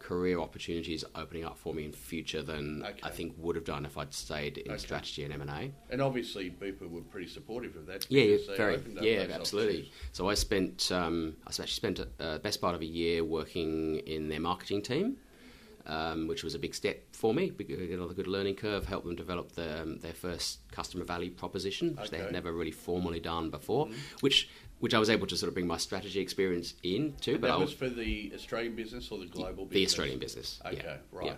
career opportunities opening up for me in future than Okay. I think would have done if I'd stayed in Okay. strategy and M and A. And obviously, Bupa were pretty supportive of that. Yeah, very, yeah, absolutely. So I spent, um, I actually spent a uh, best part of a year working in their marketing team, um, which was a big step for me. Big, another good learning curve. Helped them develop their, um, their first customer value proposition, which they had never really formally done before. Which which I was able to sort of bring my strategy experience in too. And but that I was for the Australian business or the global business? the Australian business. Okay, yeah, right. yeah.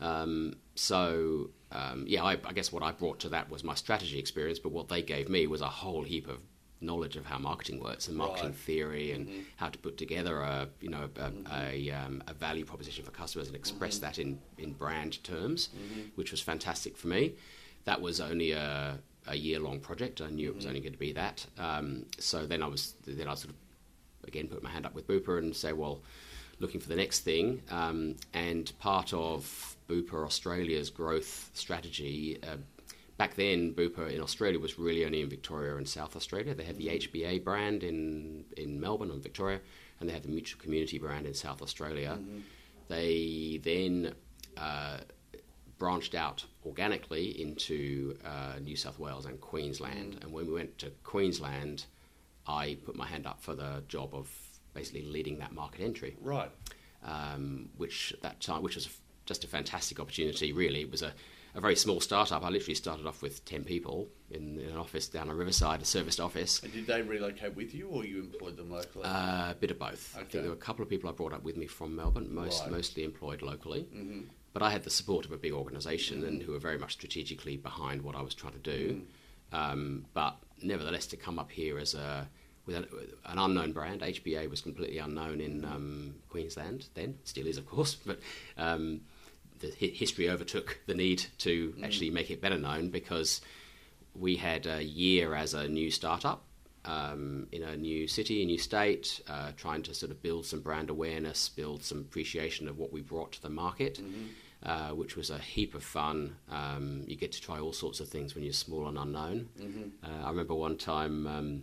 Um, so um, yeah, I, I guess what I brought to that was my strategy experience, but what they gave me was a whole heap of knowledge of how marketing works and marketing Right. theory and Mm-hmm. how to put together a you know a, a, um, a value proposition for customers and express Mm-hmm. that in in brand terms, which was fantastic for me. That was only a a year long project. I knew it Mm-hmm. was only going to be that. Um, so then I was then I sort of again put my hand up with Bupa and say, well, looking for the next thing. Um, and part of Bupa Australia's growth strategy. Uh, Back then, Bupa in Australia was really only in Victoria and South Australia. They had the HBA brand in, in Melbourne and Victoria, and they had the Mutual Community brand in South Australia. They then uh, branched out organically into uh, New South Wales and Queensland. And when we went to Queensland, I put my hand up for the job of basically leading that market entry, Right. um, which at that time, which was just a fantastic opportunity. Really, it was a, a very small startup. I literally started off with ten people in, in an office down on Riverside, a serviced office. And did they relocate with you or you employed them locally? Uh, a bit of both. I think there were a couple of people I brought up with me from Melbourne, most Right. mostly employed locally. Mm-hmm. But I had the support of a big organisation and who were very much strategically behind what I was trying to do. Um, but nevertheless, to come up here as a with an, an unknown brand, HBA was completely unknown in um, Queensland then, still is of course, (laughs) but um, the hi- history overtook the need to actually make it better known because we had a year as a new startup um, in a new city, a new state, uh, trying to sort of build some brand awareness, build some appreciation of what we brought to the market, uh, which was a heap of fun. Um, you get to try all sorts of things when you're small and unknown. Uh, I remember one time. Um,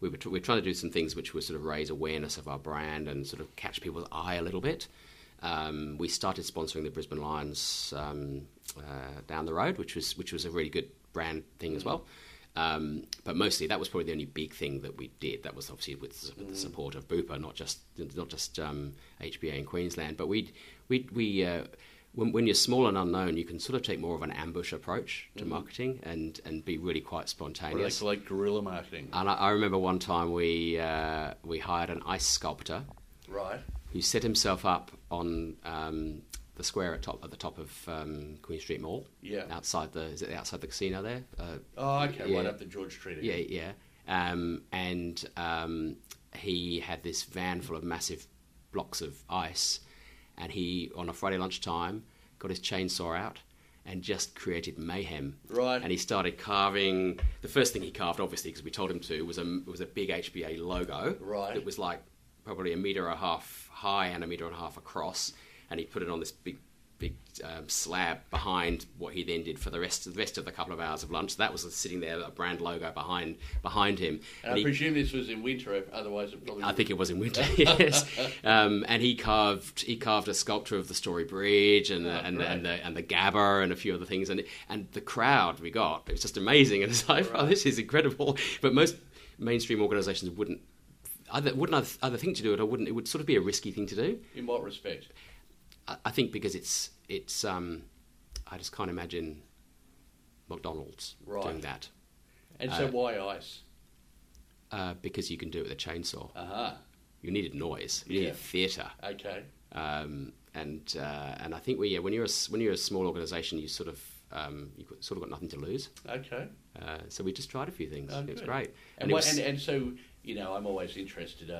we were, tr- we were trying to do some things which would sort of raise awareness of our brand and sort of catch people's eye a little bit. Um, we started sponsoring the Brisbane Lions um, uh, down the road, which was which was a really good brand thing as well. Um, but mostly that was probably the only big thing that we did. That was obviously with, with the support of Bupa, not just not just um, HBA in Queensland. But we we we uh, when, when you're small and unknown, you can sort of take more of an ambush approach to marketing and and be really quite what do they spontaneous. call like guerrilla marketing? And I, I remember one time we uh, we hired an ice sculptor right. who set himself up on um, the square at top at the top of um, Queen Street Mall. Yeah. Outside the is it outside the casino there? Uh, Oh, okay. Right up the George Street. yeah, again. yeah. Um, and um, he had this van full of massive blocks of ice, and he on a Friday lunchtime got his chainsaw out and just created mayhem. Right. And he started carving. The first thing he carved, obviously, because we told him to, was a was a big HBA logo. Right. That was like probably a meter and a half high and a meter and a half across, and he put it on this big big um, slab behind what he then did for the rest of the rest of the couple of hours of lunch. So That was sitting there, a brand logo behind behind him. And I he- presume this was in winter, otherwise it probably. I think it was in winter. (laughs) (laughs) yes, um, and he carved he carved a sculpture of the Story Bridge and the, Oh, and, the, and the and the Gabba and a few other things, and and the crowd we got it was just amazing. And it's like, oh, this is incredible. But most mainstream organisations wouldn't either wouldn't either think to do it or wouldn't. It would sort of be a risky thing to do. In what respect? I, think because it's it's um, I just can't imagine McDonald's Right. doing that And so Uh, why ice? uh, because you can do it with a chainsaw. Aha. You needed noise. You Yeah. needed theatre. Okay. um, and uh, and I think we yeah, when you're a, when you're a small organisation, you sort of um, you sort of got nothing to lose. Okay. Uh, so we just tried a few things. Oh, it was great. And, what, was- and and so you know, I'm always interested.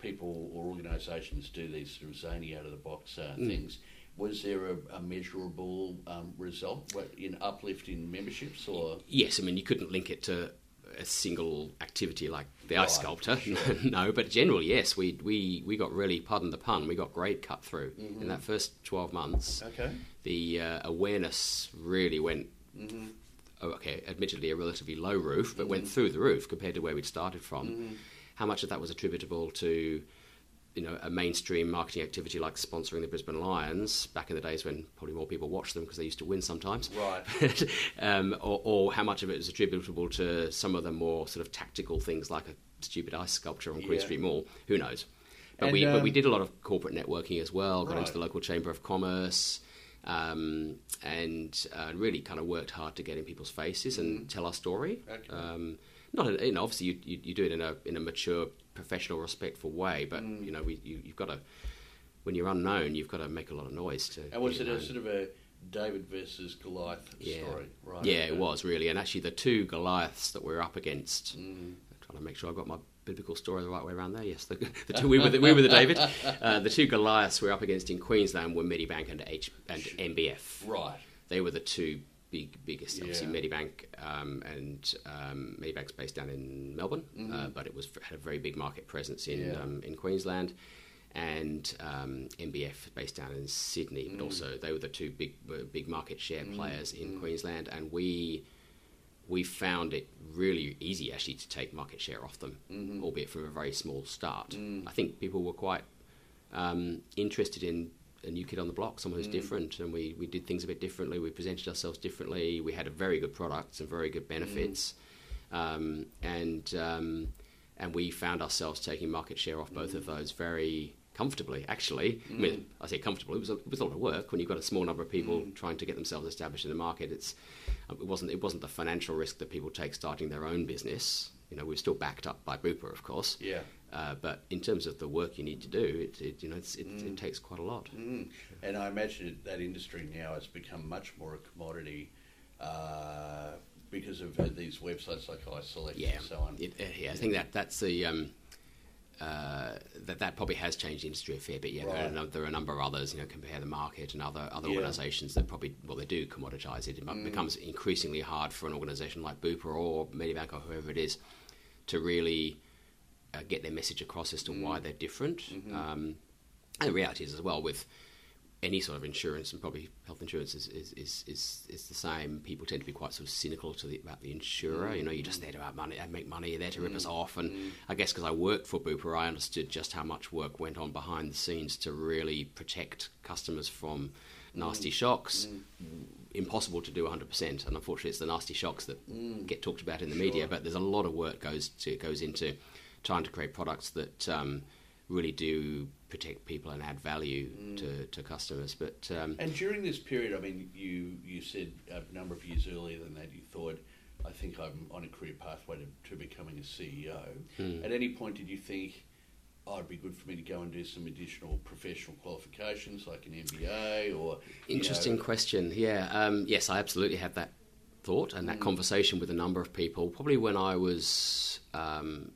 People or organisations do these sort of zany out of the box uh, Mm. things. was there a, a measurable um, result in uplift in memberships or? Yes, I mean you couldn't link it to a single activity like the ice sculptor. sure. (laughs) no, but generally, yes, we, we, we got really, pardon the pun, we got great cut through Mm-hmm. in that first 12 months. Okay. The uh, awareness really went, Mm-hmm. oh, okay, admittedly a relatively low roof, but went through the roof compared to where we'd started from. How much of that was attributable to you know, a mainstream marketing activity like sponsoring the Brisbane Lions back in the days when probably more people watched them because they used to win sometimes. Right. (laughs) um, or, or how much of it is attributable to some of the more sort of tactical things like a stupid ice sculpture on Queen Street Mall. Who knows? But And, we but we um, did a lot of corporate networking as well. Got Right. into the local chamber of commerce. Um, and uh, really kind of worked hard to get in people's faces and tell our story. Okay. Um, not in, you know, obviously you, you, you do it in a in a mature, professional, respectful way, but Mm. you know we, you, you've got to when you're unknown, you've got to make a lot of noise to. And was it a sort of a David versus Goliath Yeah. story? Right. Yeah, it was really, and actually the two Goliaths that we're up against. Mm. Trying to make sure I got my biblical story the right way around there. Yes, the, the two we were the, we were the David. (laughs) Uh, the two Goliaths we're up against in Queensland were Medibank and H and MBF. Right. They were the two big biggest. Obviously, Yeah. Medibank um, and um, Medibank's based down in Melbourne, uh, but it was had a very big market presence in Mm-hmm. Yeah. um, in Queensland. And um, MBF based down in Sydney, Mm. but also they were the two big big market share players in Queensland, and we we found it really easy actually to take market share off them, Mm-hmm. albeit from a very small start. Mm. I think people were quite um, interested in a new kid on the block, someone Mm. who's different, and we, we did things a bit differently. We presented ourselves differently. We had a very good product, and very good benefits, um, and um, and we found ourselves taking market share off both of those very comfortably. Actually, I mean, I say comfortable. It was a, it was a lot of work when you've got a small number of people trying to get themselves established in the market. It's it wasn't it wasn't the financial risk that people take starting their own business. You know, we're still backed up by Bupa, of course. Yeah. Uh, but in terms of the work you need to do, it, it you know it's, it, it takes quite a lot. Mm. And I imagine that industry now has become much more a commodity uh, because of uh, these websites like iSelect Yeah, and so on. It- uh, yeah. I think that that's the um, uh, that that probably has changed the industry a fair bit. Yeah, there, are Right. there are a number of others. You know, compare the market and other other Yeah. organisations that probably well they do commoditise it. It Mm. becomes increasingly hard for an organisation like Bupa or Medibank or whoever it is to really uh, get their message across as to Mm. why they're different. Mm-hmm. Um, and the reality is as well with any sort of insurance and probably health insurance is, is, is, is, is the same. People tend to be quite sort of cynical to the, about the insurer. You know, you're just there to money make money. You're there to rip us off. And I guess because I worked for Bupa, I understood just how much work went on behind the scenes to really protect customers from nasty shocks. Impossible to do 100%, and unfortunately, it's the nasty shocks that get talked about in the media. But there's a lot of work goes to goes into trying to create products that um, really do protect people and add value to, to customers. But um, And during this period, I mean, you you said a number of years earlier than that, you thought, I think I'm on a career pathway to, to becoming a CEO. Hmm. At any point, did you think, oh, it'd be good for me to go and do some additional professional qualifications like an MBA or. you Interesting know, question. Yeah. Um, yes, I absolutely had that thought and that conversation with a number of people. Probably when I was um,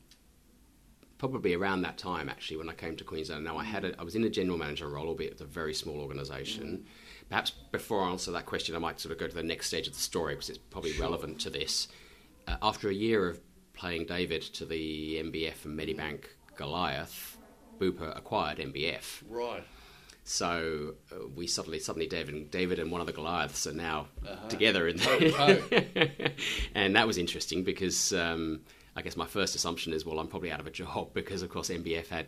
probably around that time, actually, when I came to Queensland. Now I had a, I was in a general manager role, albeit at a very small organisation. Perhaps before I answer that question, I might sort of go to the next stage of the story because it's probably relevant to this. Uh, after a year of playing David to the MBF and Medibank Goliath, Bupa acquired MBF. Right. So uh, we suddenly, suddenly, David and David and one of the Goliaths are now Uh-huh. together in Toe to toe. and that was interesting because um, I guess my first assumption is, well, I'm probably out of a job (laughs) because, of course, MBF had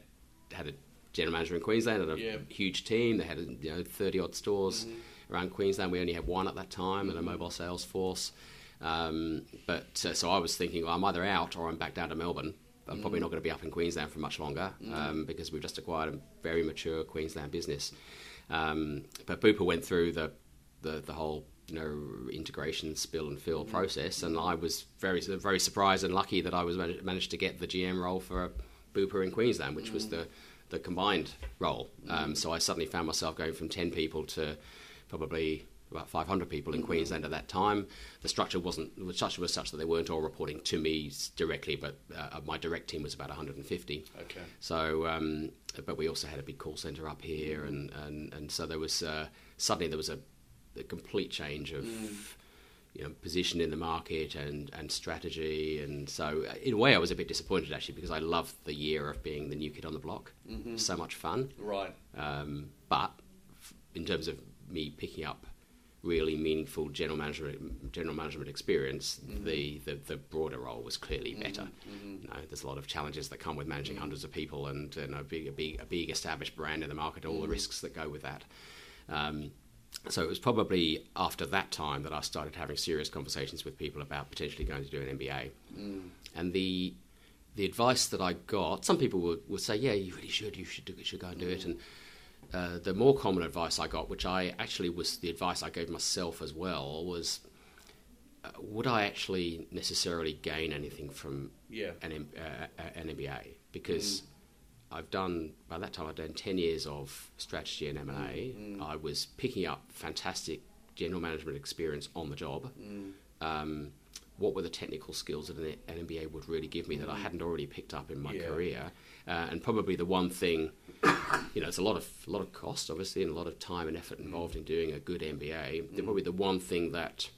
had a general manager in Queensland and a Yeah. huge team. They had you know 30 odd stores around Queensland. We only had one at that time and a mobile sales force. Um, but uh, so I was thinking, well, I'm either out or I'm back down to Melbourne. I'm probably not going to be up in Queensland for much longer um, because we've just acquired a very mature Queensland business. Um, but Bupa went through the, the the whole you know integration, spill and fill process, and I was very very surprised and lucky that I was managed, to get the GM role for Bupa in Queensland, which was the the combined role. Um, so I suddenly found myself going from ten people to probably about 500 people in Queensland at that time. The structure wasn't the structure was such that they weren't all reporting to me directly, but uh, my direct team was about 150. Okay. So, um, but we also had a big call center up here, and and, and so there was uh, suddenly there was a, a complete change of. You know, position in the market and, and strategy, and so uh, in a way, I was a bit disappointed actually because I loved the year of being the new kid on the block. So much fun, Right. um, but f- in terms of me picking up really meaningful general management general management experience, the, the, the broader role was clearly better. You know, there's a lot of challenges that come with managing hundreds of people and, and a big a big a big established brand in the market, all the risks that go with that. Um, so it was probably after that time that I started having serious conversations with people about potentially going to do an MBA. And the the advice that I got, some people would, would say, "Yeah, you really should. You should do, you should go and do it." And uh, the more common advice I got, which I actually was the advice I gave myself as well, was, uh, "Would I actually necessarily gain anything from Yeah. an, uh, an MBA?" Because I've done by that time I'd done ten years of strategy and M and A. I was picking up fantastic general management experience on the job. Um, what were the technical skills that an, an MBA would really give me that I hadn't already picked up in my Yeah. career? Uh, and probably the one thing, you know, it's a lot of a lot of cost, obviously, and a lot of time and effort involved in doing a good MBA. Probably the one thing that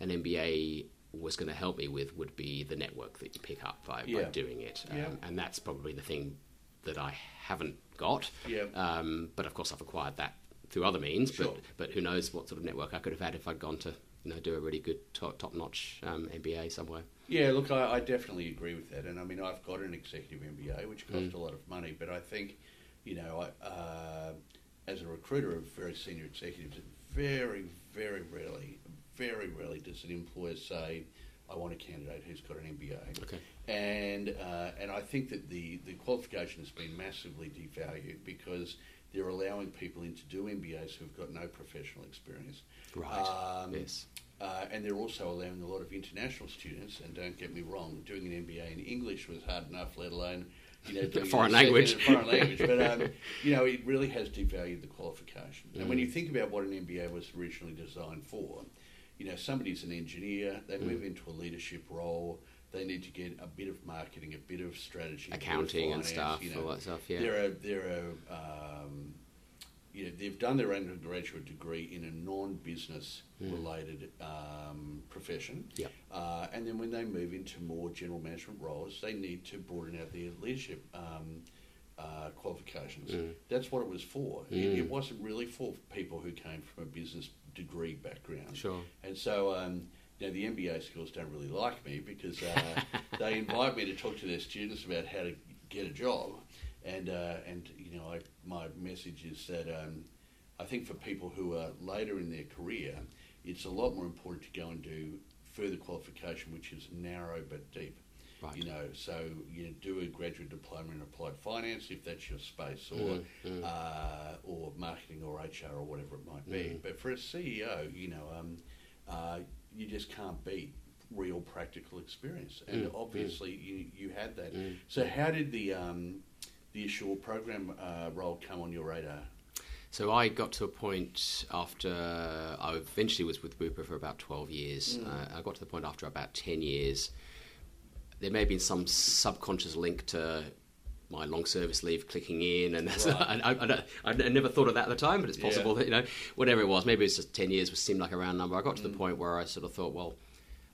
an MBA was going to help me with would be the network that you pick up by, by doing it, um, Yeah. and that's probably the thing that I haven't got. Yeah. Um, but of course, I've acquired that through other means. Sure. But but who knows what sort of network I could have had if I'd gone to you know do a really good top, top-notch um, MBA somewhere. Yeah, look, I, I definitely agree with that. And I mean, I've got an executive MBA, which Mm. cost a lot of money, but I think, you know, I, uh, as a recruiter of very senior executives, very, very rarely, very rarely does an employer say, I want a candidate who's got an MBA. Okay. And, uh, and I think that the, the qualification has been massively devalued because they're allowing people in to do MBAs who've got no professional experience. Right. Um, yes. uh, and they're also allowing a lot of international students. And don't get me wrong, doing an MBA in English was hard enough, let alone you know (laughs) Foreign language. foreign language. But um, (laughs) you know, it really has devalued the qualification. And when Mm. you think about what an MBA was originally designed for, you know, somebody's an engineer, they Mm. move into a leadership role. They need to get a bit of marketing, a bit of strategy, a bit of Accounting and stuff, You know, all that stuff. Yeah. they're a they're a um, you know they've done their undergraduate degree in a non-business related um, profession, Mm. Yep. uh, and then when they move into more general management roles, they need to broaden out their leadership um, uh, qualifications. Mm. That's what it was for. It, it wasn't really for people who came from a business degree background. Sure. And so, know, the MBA schools don't really like me because uh, (laughs) they invite me to talk to their students about how to get a job. And, uh, and you know, I, my message is that um, I think for people who are later in their career, it's a lot more important to go and do further qualification, which is narrow but deep. Right. You know, so you know, do a graduate diploma in applied finance if that's your space, or Mm, mm. Uh, or marketing or HR or whatever it might be. Mm. But for a CEO, you know, um, uh, you just can't beat real practical experience, and Mm, obviously you you had that. Mm. So how did the um, the Assure program uh, role come on your radar? So I got to a point after I eventually was with Bupa for about twelve years. Uh, I got to the point after about ten years. There may have been some subconscious link to my long service leave clicking in, and that's, Right. (laughs) I, I, I, never thought of that at the time, but it's Yeah. possible that you know whatever it was, maybe it's just ten years, which seemed like a round number. I got to the mm. point where I sort of thought, well,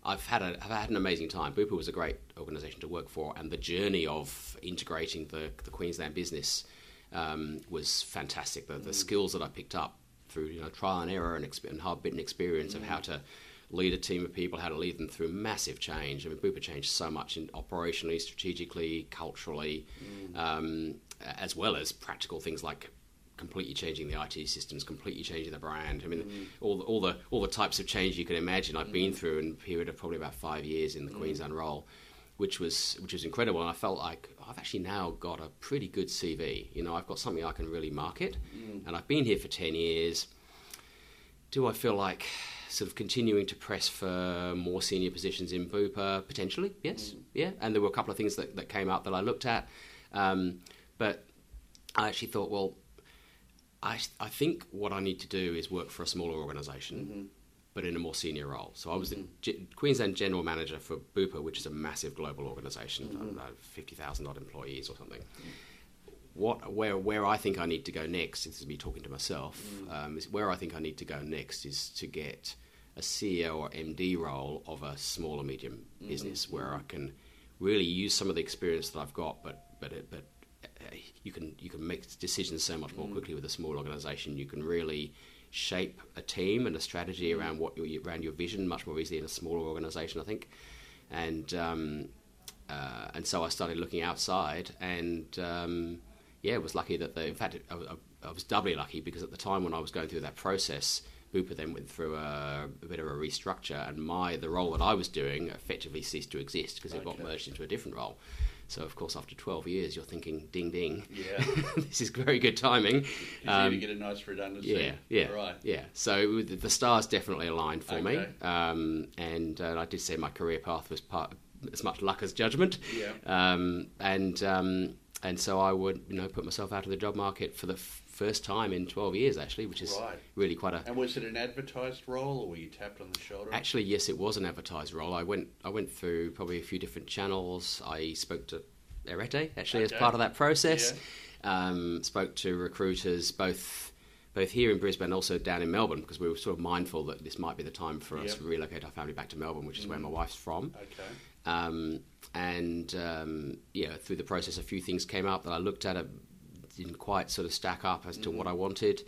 I've had a, I've had an amazing time. Bupa was a great organisation to work for, and the journey of integrating the the Queensland business um, was fantastic. The, the mm. skills that I picked up through you know trial and error and, exp- and hard bitten experience of mm. how to lead a team of people, how to lead them through massive change. I mean, Bupa changed so much in operationally, strategically, culturally, mm. um, as well as practical things like completely changing the IT systems, completely changing the brand. I mean, mm. all the, all the all the types of change you can imagine. I've been mm. through in a period of probably about five years in the Queensland role, which was which was incredible. And I felt like I've actually now got a pretty good CV. You know, I've got something I can really market, and I've been here for ten years. Do I feel like sort of continuing to press for more senior positions in Bupa? Potentially, yes, yeah. And there were a couple of things that, that came up that I looked at, um, but I actually thought, well, I, I think what I need to do is work for a smaller organization Mm-hmm. but in a more senior role. So I was the G- Queensland General Manager for Bupa, which is a massive global don't fifty thousand odd employees or something. What where where I think I need to go next, this is me talking to myself, um, is where I think I need to go next is to get a CEO or MD role of a small or medium business where I can really use some of the experience that I've got, but but it, but uh, you can you can make decisions so much more quickly with a small organisation. You can really shape a team and a strategy around what your, around your vision much more easily in a smaller organisation, I think. And um, uh, and so I started looking outside, and um, yeah, was lucky that the, in fact I, I was doubly lucky because at the time when I was going through that process. Bupa then went through a, a bit of a restructure, and my the role that I was doing effectively ceased to exist because it got merged into a different role. So, of course, after 12 years, you're thinking, ding, ding. Yeah. (laughs) this is very good timing. You Um, to get a nice redundancy. yeah, yeah, Right. yeah. So the the stars definitely aligned for me, um, and uh, I did say my career path was part as much luck as judgment. Yeah. Um, and um, and so I would you know put myself out of the job market for the f- first time in twelve years actually, which is Right. really quite a. And was it an advertised role, or were you tapped on the shoulder? Actually, yes, it was an advertised role. I went I went through probably a few different channels. I spoke to Arete actually as part of that process. Um, spoke to recruiters both both here in Brisbane and also down in Melbourne because we were sort of mindful that this might be the time for us Yep. Mm. to relocate our family back to Melbourne, which is where my wife's from. Okay. Um, and um, yeah, through the process, a few things came up that I looked at. It didn't quite sort of stack up as to what I wanted,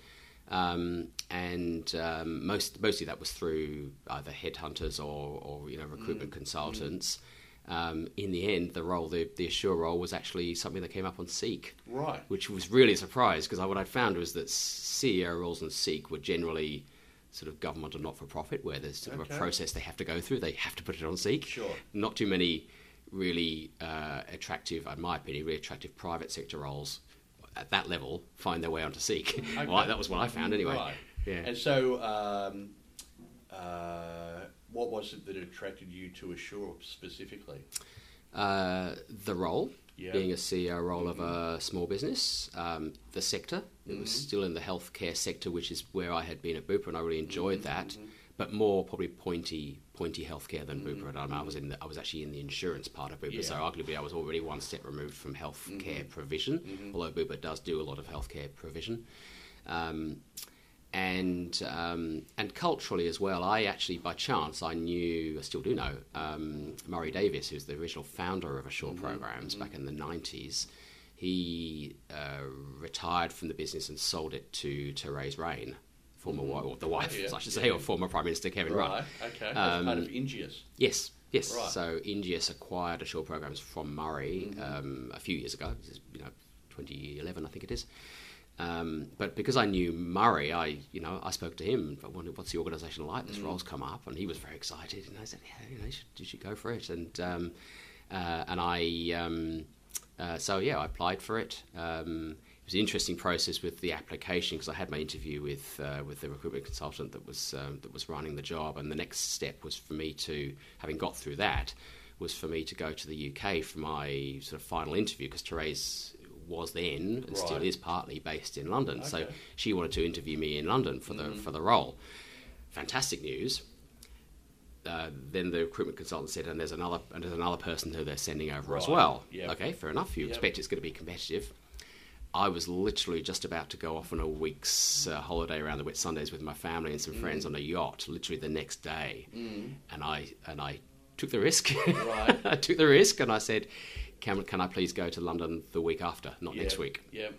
um, and um, most mostly that was through either headhunters or, or you know recruitment consultants. Um, in the end, the role, the, the Assure role, was actually something that came up on Seek, Right. which was really a surprise because what I'd found was that CEO roles on Seek were generally sort of government or not for profit, where there's sort of a process they have to go through. They have to put it on Seek. Sure. Not too many really uh, attractive, in my opinion, really attractive private sector roles at that level find their way onto Seek. (laughs) well, that was what I found anyway. Right. Yeah. And so, um, uh, what was it that attracted you to Assure specifically? Uh, the role, Yeah. being a CEO role of a small business, um, the sector, it was still in the healthcare sector, which is where I had been at Bupa, and I really enjoyed that. But more probably pointy, pointy healthcare than Bupa. And I was in, the, I was actually in the insurance part of Bupa, so arguably I was already one step removed from healthcare provision. Although Bupa does do a lot of healthcare provision. Um, and um, and culturally as well. I actually, by chance, I knew, I still do know, um, Murray Davis, who's the original founder of Assure Programs back in the '90s. He uh, retired from the business and sold it to Therese Rein, former wife, or the wife, (laughs) Yeah, I should say, or former Prime Minister Kevin Rudd. Right. Okay. That's part Um, of Ingeus. Yes, yes. Right. So Ingeus acquired Assure Programs from Murray um, a few years ago. This is, you know, 2011, I think it is. Um, but because I knew Murray, I, you know, I spoke to him. I wondered what's the organisation like. This role's come up, and he was very excited. And I said, yeah, you know, you should, you should go for it. And um, uh, and I, um, uh, so yeah, I applied for it. Um, it was an interesting process with the application because I had my interview with uh, with the recruitment consultant that was um, that was running the job, and the next step was for me to, having got through that, was for me to go to the UK for my sort of final interview because Therese was then and still is partly based in London, so she wanted to interview me in London for the for the role. Fantastic news. Uh, then the recruitment consultant said, and there's another and there's another person who they're sending over as well. Yep. Okay, fair enough. You Yep. expect it's going to be competitive. I was literally just about to go off on a week's uh, holiday around the Whitsundays with my family and some Mm. friends on a yacht, literally the next day, and I and I took the risk. Right. (laughs) I took the risk, and I said, "Can can I please go to London the week after, not Yeah. next week?" Yeah.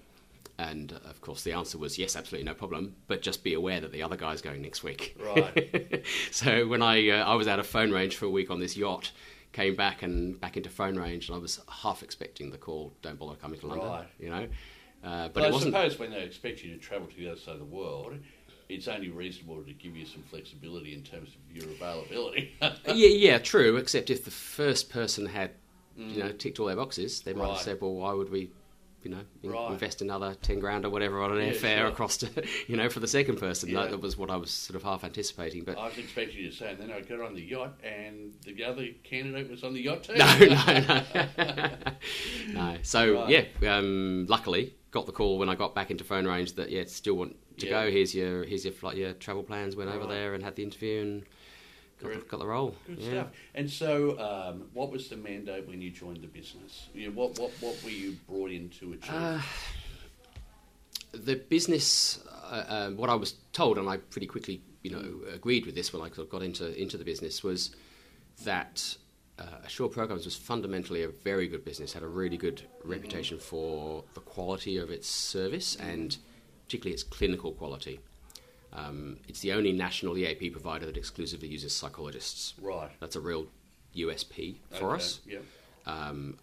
And of course, the answer was yes, absolutely no problem. But just be aware that the other guy's going next week. Right. (laughs) so when I uh, I was out of phone range for a week on this yacht, came back and back into phone range, and I was half expecting the call. Don't bother coming to London. Right. You know, uh, but it I wasn't. suppose when they expect you to travel to the other side of the world, it's only reasonable to give you some flexibility in terms of your availability. (laughs) yeah, yeah, true. Except if the first person had, you know, ticked all their boxes, they might Right. have said, "Well, why would we?" You know, in- Right. invest another ten grand or whatever on an Yeah, airfare sure. across to, (laughs) you know, for the second person. Yeah. That, that was what I was sort of half anticipating. But I was expecting you to say, and then I got on the yacht, and the other candidate was on the yacht too. (laughs) no, no, no, no. So Right. yeah, um, luckily got the call when I got back into phone range that yeah, still want to Yeah. go. Here's your here's your flight, your travel plans. Went over there and had the interview and got, the, got the role. Good yeah. stuff. And so, um, what was the mandate when you joined the business? You know, what, what, what were you brought in to achieve? Uh, the business, uh, um, what I was told, and I pretty quickly, you know, agreed with this when I sort of got into into the business, was that uh, Assure Programs was fundamentally a very good business, had a really good reputation for the quality of its service and particularly its clinical quality. Um, it's the only national EAP provider that exclusively uses psychologists. right. That's a real USP for Okay, us. Yep. Um,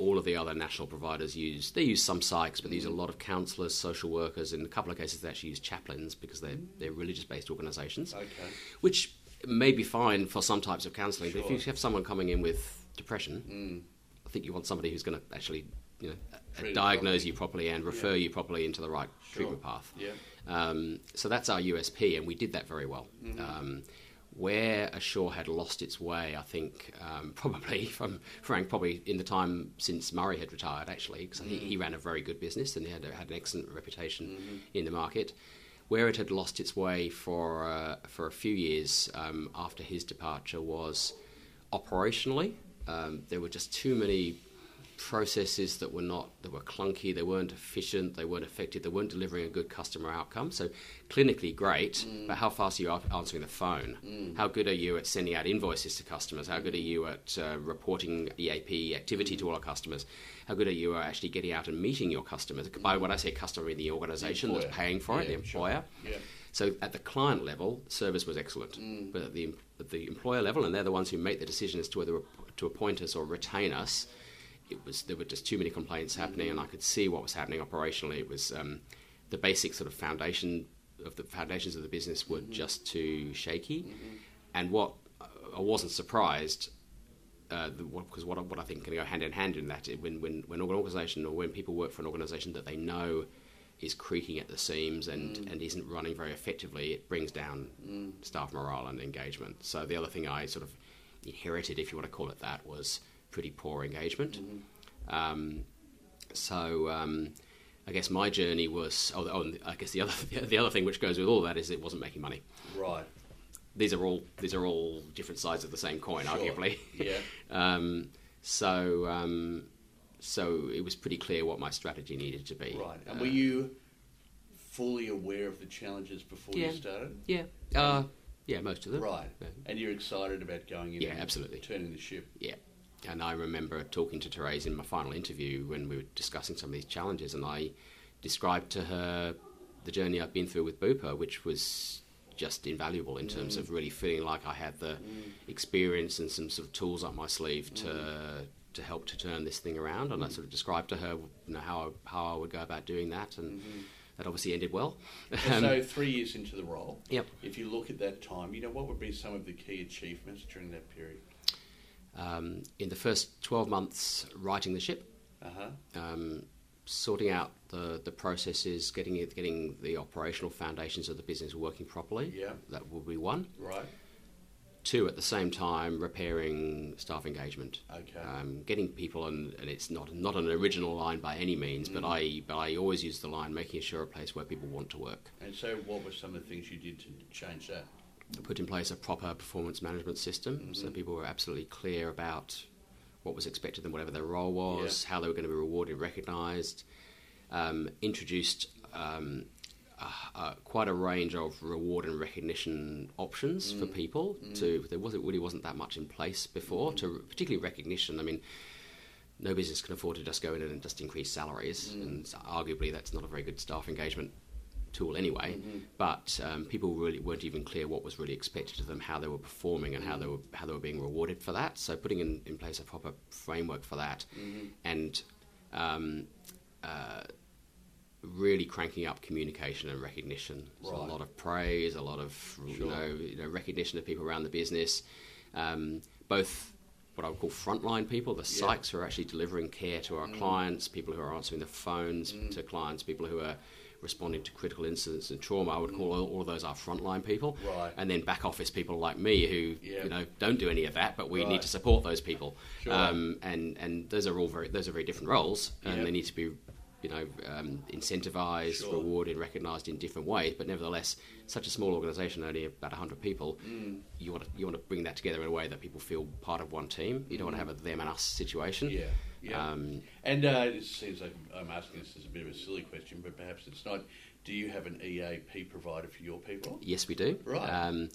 all of the other national providers use they use some psychs, but they use a lot of counsellors, social workers. In a couple of cases, they actually use chaplains because they're they're religious based organisations, Okay. which may be fine for some types of counselling. But if you have someone coming in with depression, Mm. I think you want somebody who's going to actually you know Treat diagnose properly. you properly and refer you properly into the right treatment path. Yeah. Um, so that's our USP, and we did that very well. Um, where Assure had lost its way, I think, um, (laughs) probably from Frank, probably in the time since Murray had retired, actually, because he, he ran a very good business and he had, had an excellent reputation in the market. Where it had lost its way for uh, for a few years um, after his departure was operationally. Um, there were just too many processes that were not that were clunky they weren't efficient they weren't effective they weren't delivering a good customer outcome. So clinically great mm. but how fast are you answering the phone? Mm. How good are you at sending out invoices to customers? How good are you at uh, reporting eap activity to mm. all our customers? How good are you at actually getting out and meeting your customers? By when i say customer in the organization that's paying for it Yeah, the sure. employer. Yeah. so at the client level, service was excellent, but at the at the employer level, and they're the ones who make the decision as to whether to appoint us or retain us. It was there were just too many complaints happening, and I could see what was happening operationally. It was um, the basic sort of foundation of the foundations of the business were just too shaky, and what I wasn't surprised uh, because what, I- what I think can go hand in hand in that when when when an organisation or when people work for an organisation that they know is creaking at the seams and, and isn't running very effectively, it brings down staff morale and engagement. So the other thing I sort of inherited, if you want to call it that, was pretty poor engagement. Um, so um, I guess my journey was. Oh, oh, and I guess the other (laughs) the other thing which goes with all that is it wasn't making money Right. these are all these are all different sides of the same coin, Sure. arguably. (laughs) Yeah. (laughs) um, so um, so it was pretty clear what my strategy needed to be. Right. And Uh, were you fully aware of the challenges before Yeah. you started? Yeah. Uh, yeah, most of them. Right. Yeah. And you're excited about going in Yeah, and absolutely. turning the ship. Yeah. And I remember talking to Therese in my final interview when we were discussing some of these challenges, and I described to her the journey I've been through with Bupa, which was just invaluable in terms of really feeling like I had the experience and some sort of tools up my sleeve to to help to turn this thing around. And I sort of described to her, you know, how I, how I would go about doing that, and that obviously ended well. So um, three years into the role, Yep. if you look at that time, you know, what would be some of the key achievements during that period? Um, in the first 12 months writing the ship, Uh-huh. um, sorting out the, the processes, getting it, getting the operational foundations of the business working properly. Yeah. That will be one. Right. Two, at the same time, repairing staff engagement. Okay. Um, getting people, and, and it's not not an original line by any means, but I but I always use the line, making sure a place where people want to work. And so what were some of the things you did to change that? Put in place a proper performance management system, so people were absolutely clear about what was expected of them, whatever their role was, how they were going to be rewarded, recognised. Um, introduced um, uh, uh, quite a range of reward and recognition options for people. To there wasn't really wasn't that much in place before. To particularly recognition. I mean, no business can afford to just go in and just increase salaries, and arguably that's not a very good staff engagement tool anyway. But um, people really weren't even clear what was really expected of them, how they were performing, and how they were how they were being rewarded for that. So putting in, in place a proper framework for that, and um, uh, really cranking up communication and recognition. So Right. a lot of praise, a lot of you, know, you know recognition of people around the business, um, both what I would call frontline people, the Yeah. psychs who are actually delivering care to our clients, people who are answering the phones to clients, people who are responding to critical incidents and trauma. I would call all, all of those our frontline people, Right. and then back office people like me who Yeah. you know don't do any of that, but we Right. need to support those people. Sure. Um, and and those are all very those are very different roles, and they need to be you know, um, incentivized, Sure. rewarded, recognised in different ways. But nevertheless, such a small organisation, only about hundred people, Mm. you want to you want to bring that together in a way that people feel part of one team. You don't want to have a them and us situation. Yeah, yeah. Um, and uh, it seems like I'm asking this as a bit of a silly question, but perhaps it's not. Do you have an EAP provider for your people? Yes, we do. Right. Um,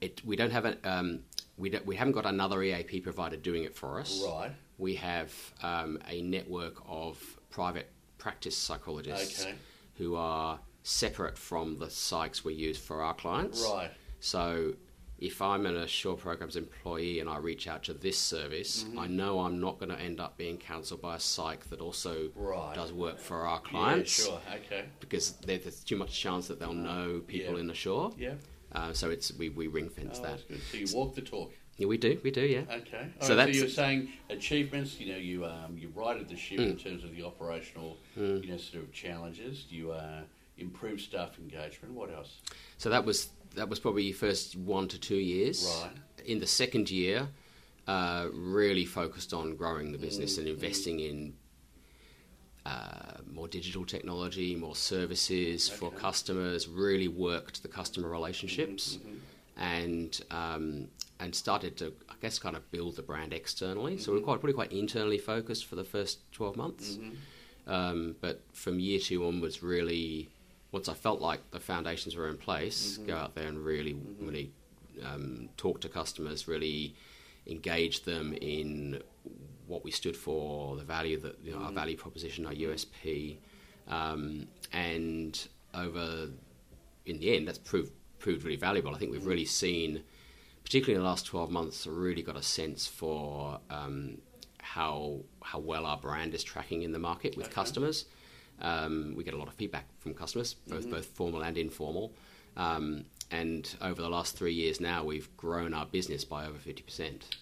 it, we don't have a, um, we, don't, we haven't got another EAP provider doing it for us. Right. We have um, a network of private practice psychologists Okay. who are separate from the psychs we use for our clients. Right. So if I'm an Assure Programs employee and I reach out to this service, Mm-hmm. I know I'm not going to end up being counselled by a psych that also Right. does work for our clients Yeah, sure. Okay. because there's too much chance that they'll know people Yeah. in Assure. Yeah. Uh, so it's we, we ring fence Oh, that. So you walk the talk. Yeah, we do, we do, yeah. Okay. So So, that's- so you're saying achievements. You know, you um, you righted the ship in terms of the operational, you know, sort of challenges. You uh, improve staff engagement. What else? So that was that was probably your first one to two years. Right. In the second year, uh, really focused on growing the business Mm, and investing in uh, more digital technology, more services for customers. Really worked the customer relationships, Mm-hmm, and um, and started to I guess kind of build the brand externally. So Mm-hmm. we're quite pretty quite internally focused for the first twelve months. mm-hmm. Um, but from year two onwards, really, once I felt like the foundations were in place, go out there and really, really um, talk to customers, really engage them in what we stood for, the value that you know, our value proposition, our USP, um, and over in the end, that's proved proved really valuable. I think we've really seen, particularly in the last twelve months, really got a sense for um, how how well our brand is tracking in the market with Okay. customers. Um, we get a lot of feedback from customers, both both formal and informal. Um, and over the last three years now, we've grown our business by over fifty percent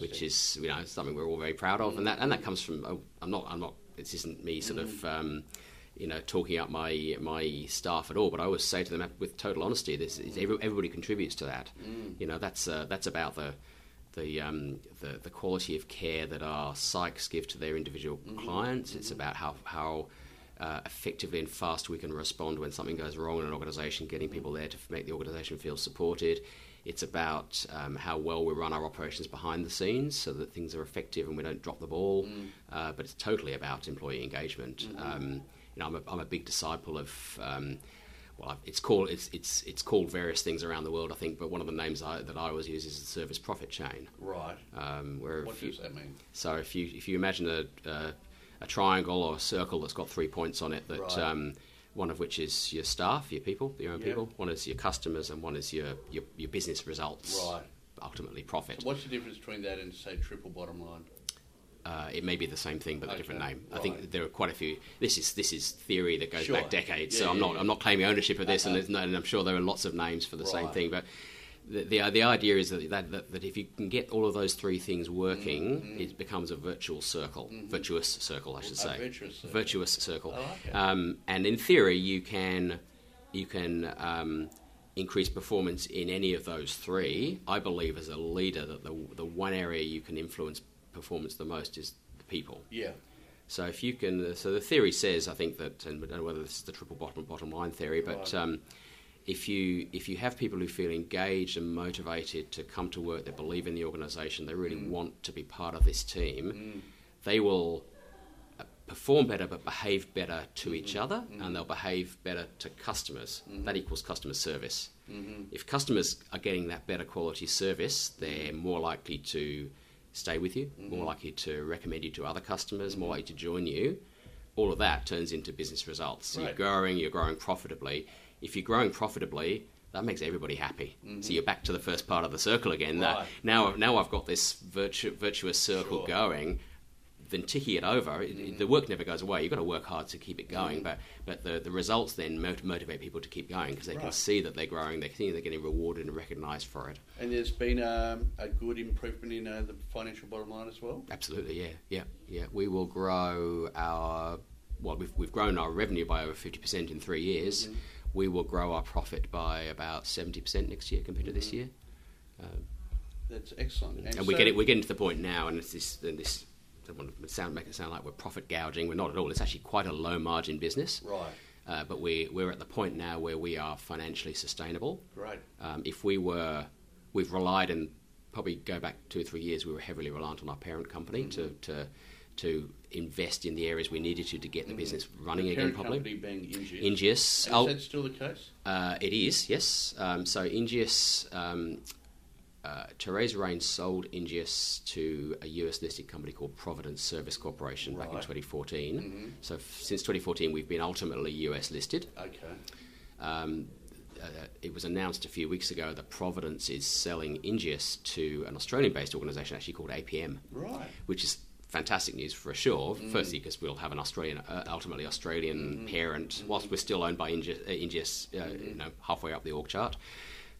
which is you know something we're all very proud of, and that and that comes from. oh, I'm not. I'm not. This isn't me sort of. Um, you know, talking up my my staff at all, but I always say to them with total honesty, this is every, everybody contributes to that. You know, that's uh, that's about the the, um, the the quality of care that our psychs give to their individual clients. It's about how how uh, effectively and fast we can respond when something goes wrong in an organisation, getting people there to make the organisation feel supported. It's about um, how well we run our operations behind the scenes so that things are effective and we don't drop the ball. Uh, but it's totally about employee engagement. Um, you know, I'm a, I'm a big disciple of. Um, well, it's called it's it's it's called various things around the world, I think. But one of the names I, that I always use is the service profit chain. right. Um, where What if you, does that mean? so if you if you imagine a, a a triangle or a circle that's got three points on it, that Right. um, one of which is your staff, your people, your own Yep. people. One is your customers, and one is your your, your business results. Right. Ultimately, profit. So what's the difference between that and say triple bottom line? Uh, it may be the same thing, but a different Okay, name. I think there are quite a few. This is this is theory that goes Sure. back decades. Yeah, so I'm yeah, not yeah. I'm not claiming ownership of this, and, Uh-huh. there's no, and I'm sure there are lots of names for the same thing. But the, the the idea is that, that that if you can get all of those three things working, it becomes a virtual circle, virtuous circle, I should Mm-hmm. A say, virtuous circle. virtuous circle. Like. Um, and in theory, you can you can um, increase performance in any of those three. I believe as a leader that the the one area you can influence performance the most is the people. Yeah. So if you can, so the theory says, I think that, and I don't know whether this is the triple bottom bottom line theory, but Right. um, if you if you have people who feel engaged and motivated to come to work, they believe in the organisation, they really mm. want to be part of this team, mm. they will uh, perform better but behave better to each mm-hmm. other, mm-hmm. and they'll behave better to customers. Mm-hmm. That equals customer service. If customers are getting that better quality service, they're more likely to stay with you, more likely to recommend you to other customers, more likely to join you. All of that turns into business results. So Right. you're growing, you're growing profitably. If you're growing profitably, that makes everybody happy. So you're back to the first part of the circle again. That now, now I've got this virtu- virtuous circle Sure. going. Then ticking it over, it- the work never goes away. You've got to work hard to keep it going, but but the, the results then mot- motivate people to keep going because they can see that they're growing, they see they're getting rewarded and recognised for it. And there's been um, a good improvement in uh, the financial bottom line as well. Absolutely, yeah, yeah, yeah. We will grow our well, we've we've grown our revenue by over fifty percent in three years. Mm-hmm. We will grow our profit by about seventy percent next year compared to this year. Um, That's excellent. and we so- get it. We're getting to the point now, and it's this and this don't want to sound, make it sound like we're profit gouging. We're not at all. It's actually quite a low margin business. Right. Uh, but we, we're at the point now where we are financially sustainable. Great. Um, if we were, we've relied and probably go back two or three years, we were heavily reliant on our parent company to, to to invest in the areas we needed to to get the business running The again properly. being Ingeus. Ingeus, And I'll- Is that still the case? uh, it is, yes. Um, so Ingeus, um, uh, Therese Rein sold Ingeus to a US listed company called Providence Service Corporation back in Right. 2014. So f- since 2014, we've been ultimately US listed. Okay. Um, uh, it was announced a few weeks ago that Providence is selling Ingeus to an Australian based organisation actually called APM Right. which is fantastic news for Assure. Firstly, because we'll have an Australian, uh, ultimately Australian parent, whilst we're still owned by Inge- uh, uh, you know, halfway up the org chart.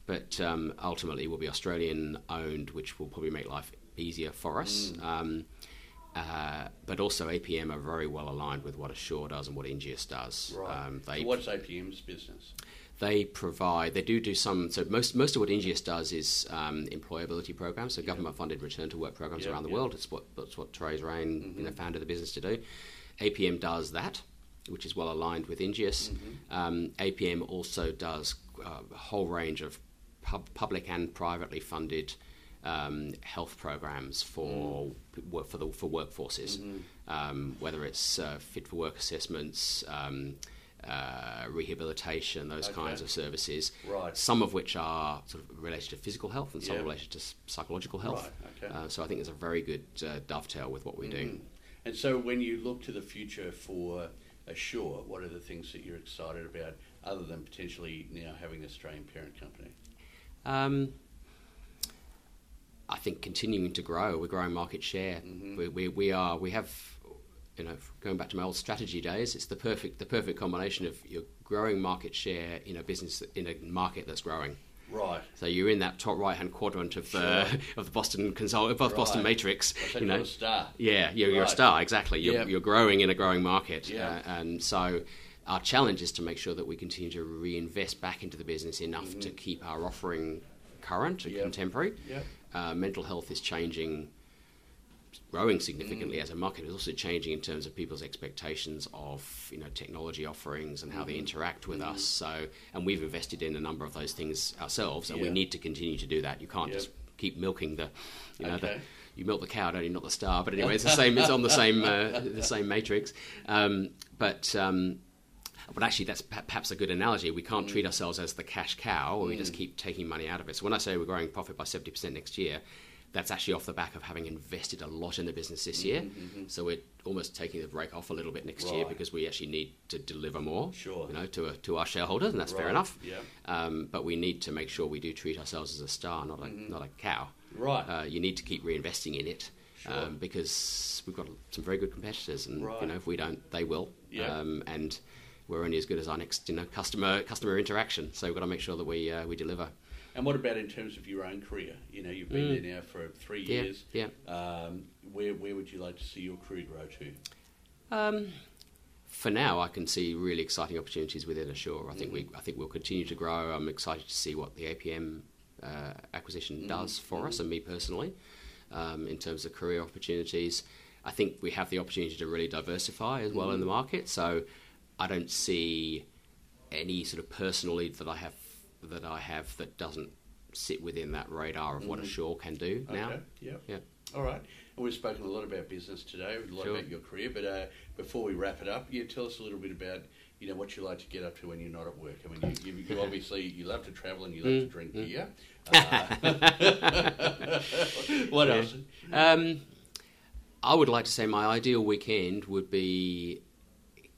But um, ultimately, we'll be Australian owned, which will probably make life easier for us. Um, uh, but also, APM are very well aligned with what Assure does and what Ingeus does. Right. Um, so what's APM's business? They provide they do do some so most most of what Ingeus does is um, employability programs so government funded return to work programs Yeah, around the yeah. world. It's what that's what Therese Rein you know founded the business to do. APM does that which is well aligned with Ingeus um, APM also does uh, a whole range of pub- public and privately funded um, health programs for work for the for workforces, um, whether it's uh, fit for work assessments, um, uh, rehabilitation, those Okay. kinds of services. Right. Some of which are sort of related to physical health, and some Yeah. related to psychological health. Right, okay. Uh, so I think there's a very good uh, dovetail with what we do. And so when you look to the future for Assure, what are the things that you're excited about other than potentially now having an Australian parent company? Um, I think continuing to grow. We're growing market share. We, we, we are. We have. You know, going back to my old strategy days, it's the perfect the perfect combination of your growing market share in a business in a market that's growing. Right. So you're in that top right hand quadrant of the Sure. (laughs) of the Boston consult of Boston Right. Matrix. You know, a star? yeah, you're, you're a star, exactly. You're, Yep. you're growing in a growing market. Yeah. Uh, and so our challenge is to make sure that we continue to reinvest back into the business enough to keep our offering current and Yep. contemporary. Yep. Uh, mental health is changing, growing significantly as a market. It's also changing in terms of people's expectations of you know technology offerings and how they interact with us. So, and we've invested in a number of those things ourselves, and we need to continue to do that. You can't Yep. just keep milking the, you know, the, you milk the cow, don't you? Not the star. But anyway, it's the (laughs) same. It's on the same uh, the same matrix. Um, but um, but actually, that's perhaps a good analogy. We can't treat ourselves as the cash cow, where we just keep taking money out of it. So when I say we're growing profit by seventy percent next year, that's actually off the back of having invested a lot in the business this year. So we're almost taking the brake off a little bit next year because we actually need to deliver more, Sure. you know, to a, to our shareholders, and that's fair enough. Yeah. Um, but we need to make sure we do treat ourselves as a star, not a not a cow. Right. Uh, you need to keep reinvesting in it Sure. um, because we've got some very good competitors, and Right. you know if we don't, they will. Yeah. Um, and we're only as good as our next you know customer customer interaction. So we've got to make sure that we uh, we deliver. And what about in terms of your own career? You know, you've been Mm. there now for three Yeah, years. yeah. Um, where where would you like to see your career grow to? Um, for now, I can see really exciting opportunities within Assure. I think we I think we'll continue to grow. I'm excited to see what the APM uh, acquisition does for us and me personally um, in terms of career opportunities. I think we have the opportunity to really diversify as well in the market. So I don't see any sort of personal lead that I have that I have that doesn't sit within that radar of what Assure can do now. Okay. Yeah. Yeah. All right. And we've spoken a lot about business today, a lot Sure. about your career. But uh, before we wrap it up, yeah, tell us a little bit about you know what you like to get up to when you're not at work. I mean, you, you, you (laughs) obviously you love to travel and you love to drink beer. (laughs) Uh, (laughs) what else? Um, I would like to say my ideal weekend would be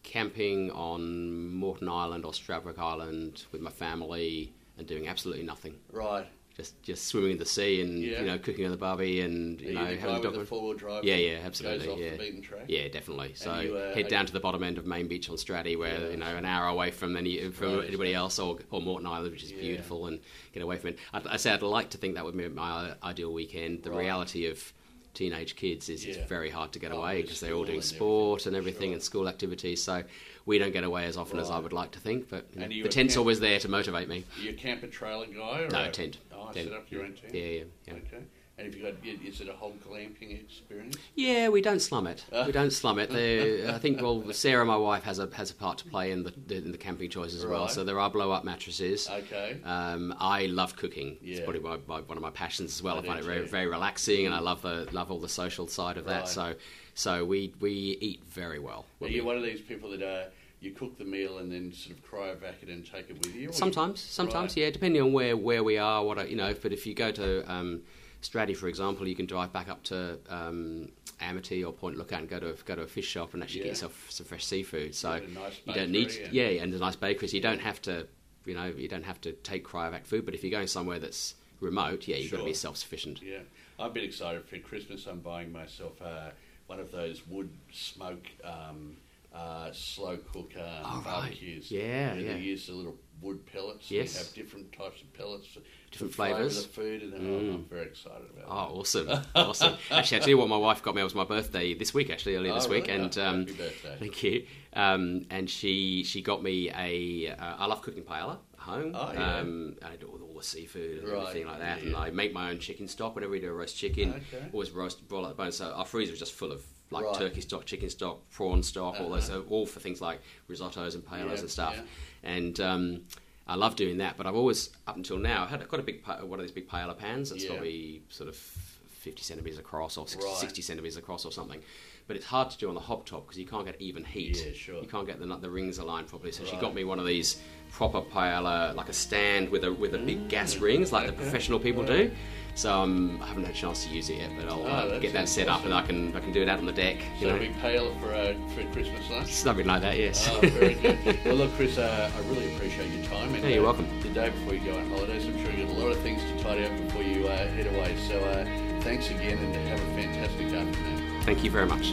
camping on Moreton Island or Stradbroke Island with my family and doing absolutely nothing. Right. Just just swimming in the sea and Yeah. you know cooking on the barbie and Are you you know the having the the four wheel drive? Yeah, yeah, absolutely. Goes off yeah. the beaten track. Yeah, definitely. So you, uh, head down you- to the bottom end of Main Beach on Stratty, where Yeah. you know an hour away from any from Right. anybody else, or, or Moreton Island, which is Yeah. beautiful, and get away from it. I, I say I'd like to think that would be my ideal weekend. The Right. reality of teenage kids is Yeah. it's very hard to get Oh, away because they're all doing and sport and everything, sure. and school activities. So we don't get away as often as I would like to think. But you know, the tent's camp- always there to motivate me. Are you a camper trailer guy? Or No, a- tent. Oh, Tent. set up your own tent. Yeah, yeah, yeah. Okay. And if you got? Is it a whole glamping experience? Yeah, we don't slum it. We don't slum it. (laughs) I think well, Sarah, my wife, has a has a part to play in the in the camping choice as well. So there are blow up mattresses. Okay. Um, I love cooking. Yeah. It's probably my, my, one of my passions as well. I I, find it very, very relaxing, and I love the love all the social side of that. Right. So, so we we eat very well. Are you we- one of these people that uh, you cook the meal and then sort of cry cryovac it and take it with you? or you- Sometimes, sometimes, Right. yeah, depending on where, where we are, what I, you know. But if you go to um, Stratty, for example, you can drive back up to um, Amity or Point Lookout and go to a, go to a fish shop and actually Yeah. get yourself some fresh seafood. So nice you don't need, and- yeah, and a nice bakery. So you don't have to, you know, you don't have to take cryovac food. But if you're going somewhere that's remote, yeah, you've got to be self-sufficient. Yeah, I've been excited for Christmas. I'm buying myself uh, one of those wood smoke um, uh, slow cook um, Oh, right. barbecues. Yeah, yeah. They use the little wood pellets. Yes. They have different types of pellets. Different flavour flavours. the food, and oh, I'm very excited about Oh, awesome, (laughs) awesome! Actually, I tell you what, my wife got me. It was my birthday this week, actually, earlier Oh, this week, really? and Oh, um, birthday. thank you. Um, and she she got me a. Uh, I love cooking paella at home. Oh, yeah. um, I do all, all the seafood and Right, everything like that, yeah, and. I make my own chicken stock. Whenever we do a roast chicken, Okay. always roast boil out the bone. So our freezer is just full of like Right. turkey stock, chicken stock, prawn stock, all those, Uh-huh. so all for things like risottos and paellas Yeah, and stuff. And um, I love doing that, but I've always, up until now, I've had got a big one of these big paella pans. It's Yeah. probably sort of 50 centimeters across or 60, Right. 60 centimeters across or something. But it's hard to do on the hob top because you can't get even heat. Yeah, sure. You can't get the the rings aligned properly. So she got me one of these proper paella, like a stand with a with a big gas rings, like the professional people do. So um, I haven't had a chance to use it yet, but I'll Oh, uh, get that set up and I can I can do it out on the deck. You So know, a big paella for uh, for Christmas lunch. something like that. Yes. Oh, very (laughs) good. well, look, Chris, uh, I really appreciate your time. And, Yeah, you're uh, welcome. The day before you go on holidays, I'm sure you've got a lot of things to tidy up before you uh, head away. So uh, thanks again and have a fantastic afternoon. Thank you very much.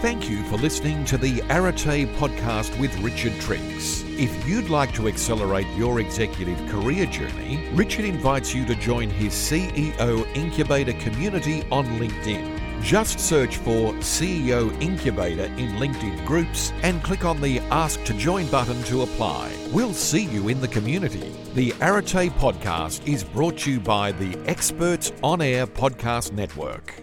Thank you for listening to the Arete podcast with Richard Triggs. If you'd like to accelerate your executive career journey, Richard invites you to join his CEO Incubator community on LinkedIn. Just search for CEO Incubator in LinkedIn groups and click on the Ask to Join button to apply. We'll see you in the community. The Arete podcast is brought to you by the Experts On Air Podcast Network.